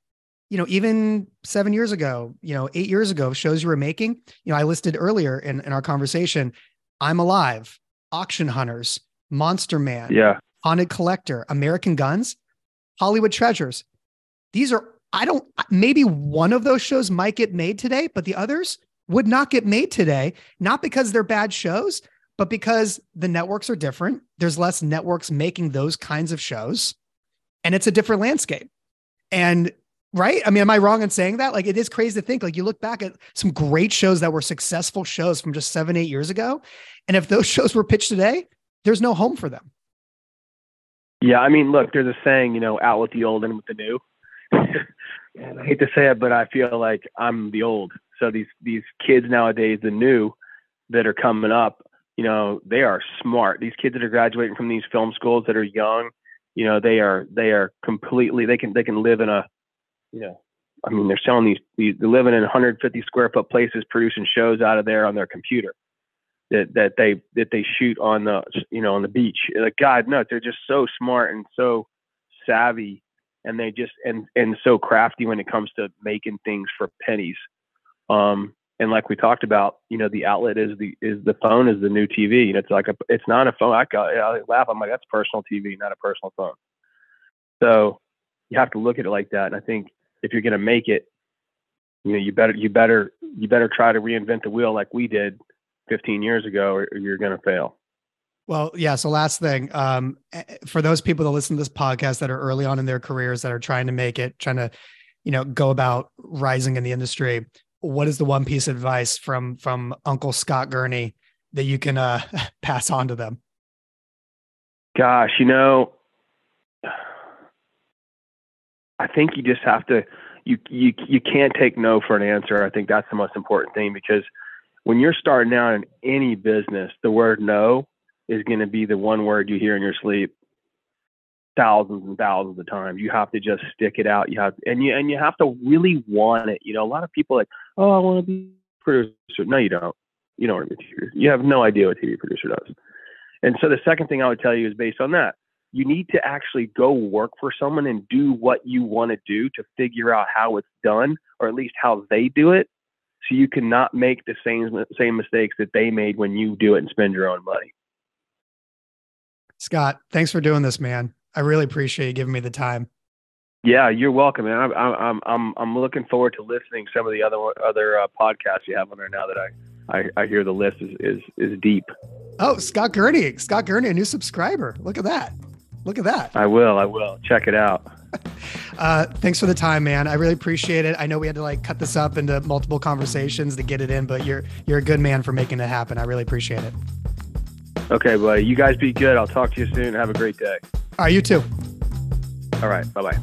you know, even seven years ago, you know, eight years ago, shows you were making, you know, I listed earlier in, in our conversation, I'm Alive, Auction Hunters, Monster Man, yeah, Haunted Collector, American Guns, Hollywood Treasures. These are, I don't, maybe one of those shows might get made today, but the others would not get made today, not because they're bad shows, but because the networks are different. There's less networks making those kinds of shows, and it's a different landscape. And right? I mean, am I wrong in saying that? Like, it is crazy to think. Like, you look back at some great shows that were successful shows from just seven, eight years ago, and if those shows were pitched today, there's no home for them. Yeah, I mean, look, there's a saying, you know, out with the old and with the new. and I hate to say it, but I feel like I'm the old. So these these kids nowadays, the new that are coming up, you know, they are smart. These kids that are graduating from these film schools that are young, you know, they are they are completely they can they can live in a you know, I mean, they're selling these, these they're living in 150 square foot places, producing shows out of there on their computer that that they that they shoot on the you know on the beach. Like God, no, they're just so smart and so savvy, and they just and and so crafty when it comes to making things for pennies. Um, and like we talked about, you know, the outlet is the is the phone is the new TV. Know, it's like a it's not a phone. I, I laugh. I'm like that's personal TV, not a personal phone. So you have to look at it like that. And I think if you're going to make it, you know, you better you better you better try to reinvent the wheel like we did 15 years ago, or you're going to fail. Well, yeah. So last thing, um, for those people that listen to this podcast that are early on in their careers that are trying to make it, trying to, you know, go about rising in the industry, what is the one piece of advice from from Uncle Scott Gurney that you can uh, pass on to them? Gosh, you know, I think you just have to you you you can't take no for an answer. I think that's the most important thing because when you're starting out in any business, the word no is going to be the one word you hear in your sleep thousands and thousands of times. You have to just stick it out. You have and you and you have to really want it. You know, a lot of people like, oh, I want to be a producer. No, you don't. You don't want to be a TV. You have no idea what a TV producer does. And so the second thing I would tell you is based on that you need to actually go work for someone and do what you want to do to figure out how it's done or at least how they do it so you cannot make the same same mistakes that they made when you do it and spend your own money scott thanks for doing this man i really appreciate you giving me the time yeah you're welcome man i'm i'm i'm i'm looking forward to listening some of the other other uh, podcasts you have on there now that i I, I hear the list is, is is deep. Oh, Scott Gurney, Scott Gurney, a new subscriber. Look at that. Look at that. I will. I will. Check it out. Uh, thanks for the time, man. I really appreciate it. I know we had to like cut this up into multiple conversations to get it in, but you're you're a good man for making it happen. I really appreciate it. Okay, buddy. You guys be good. I'll talk to you soon. Have a great day. All right, you too. All right. Bye bye.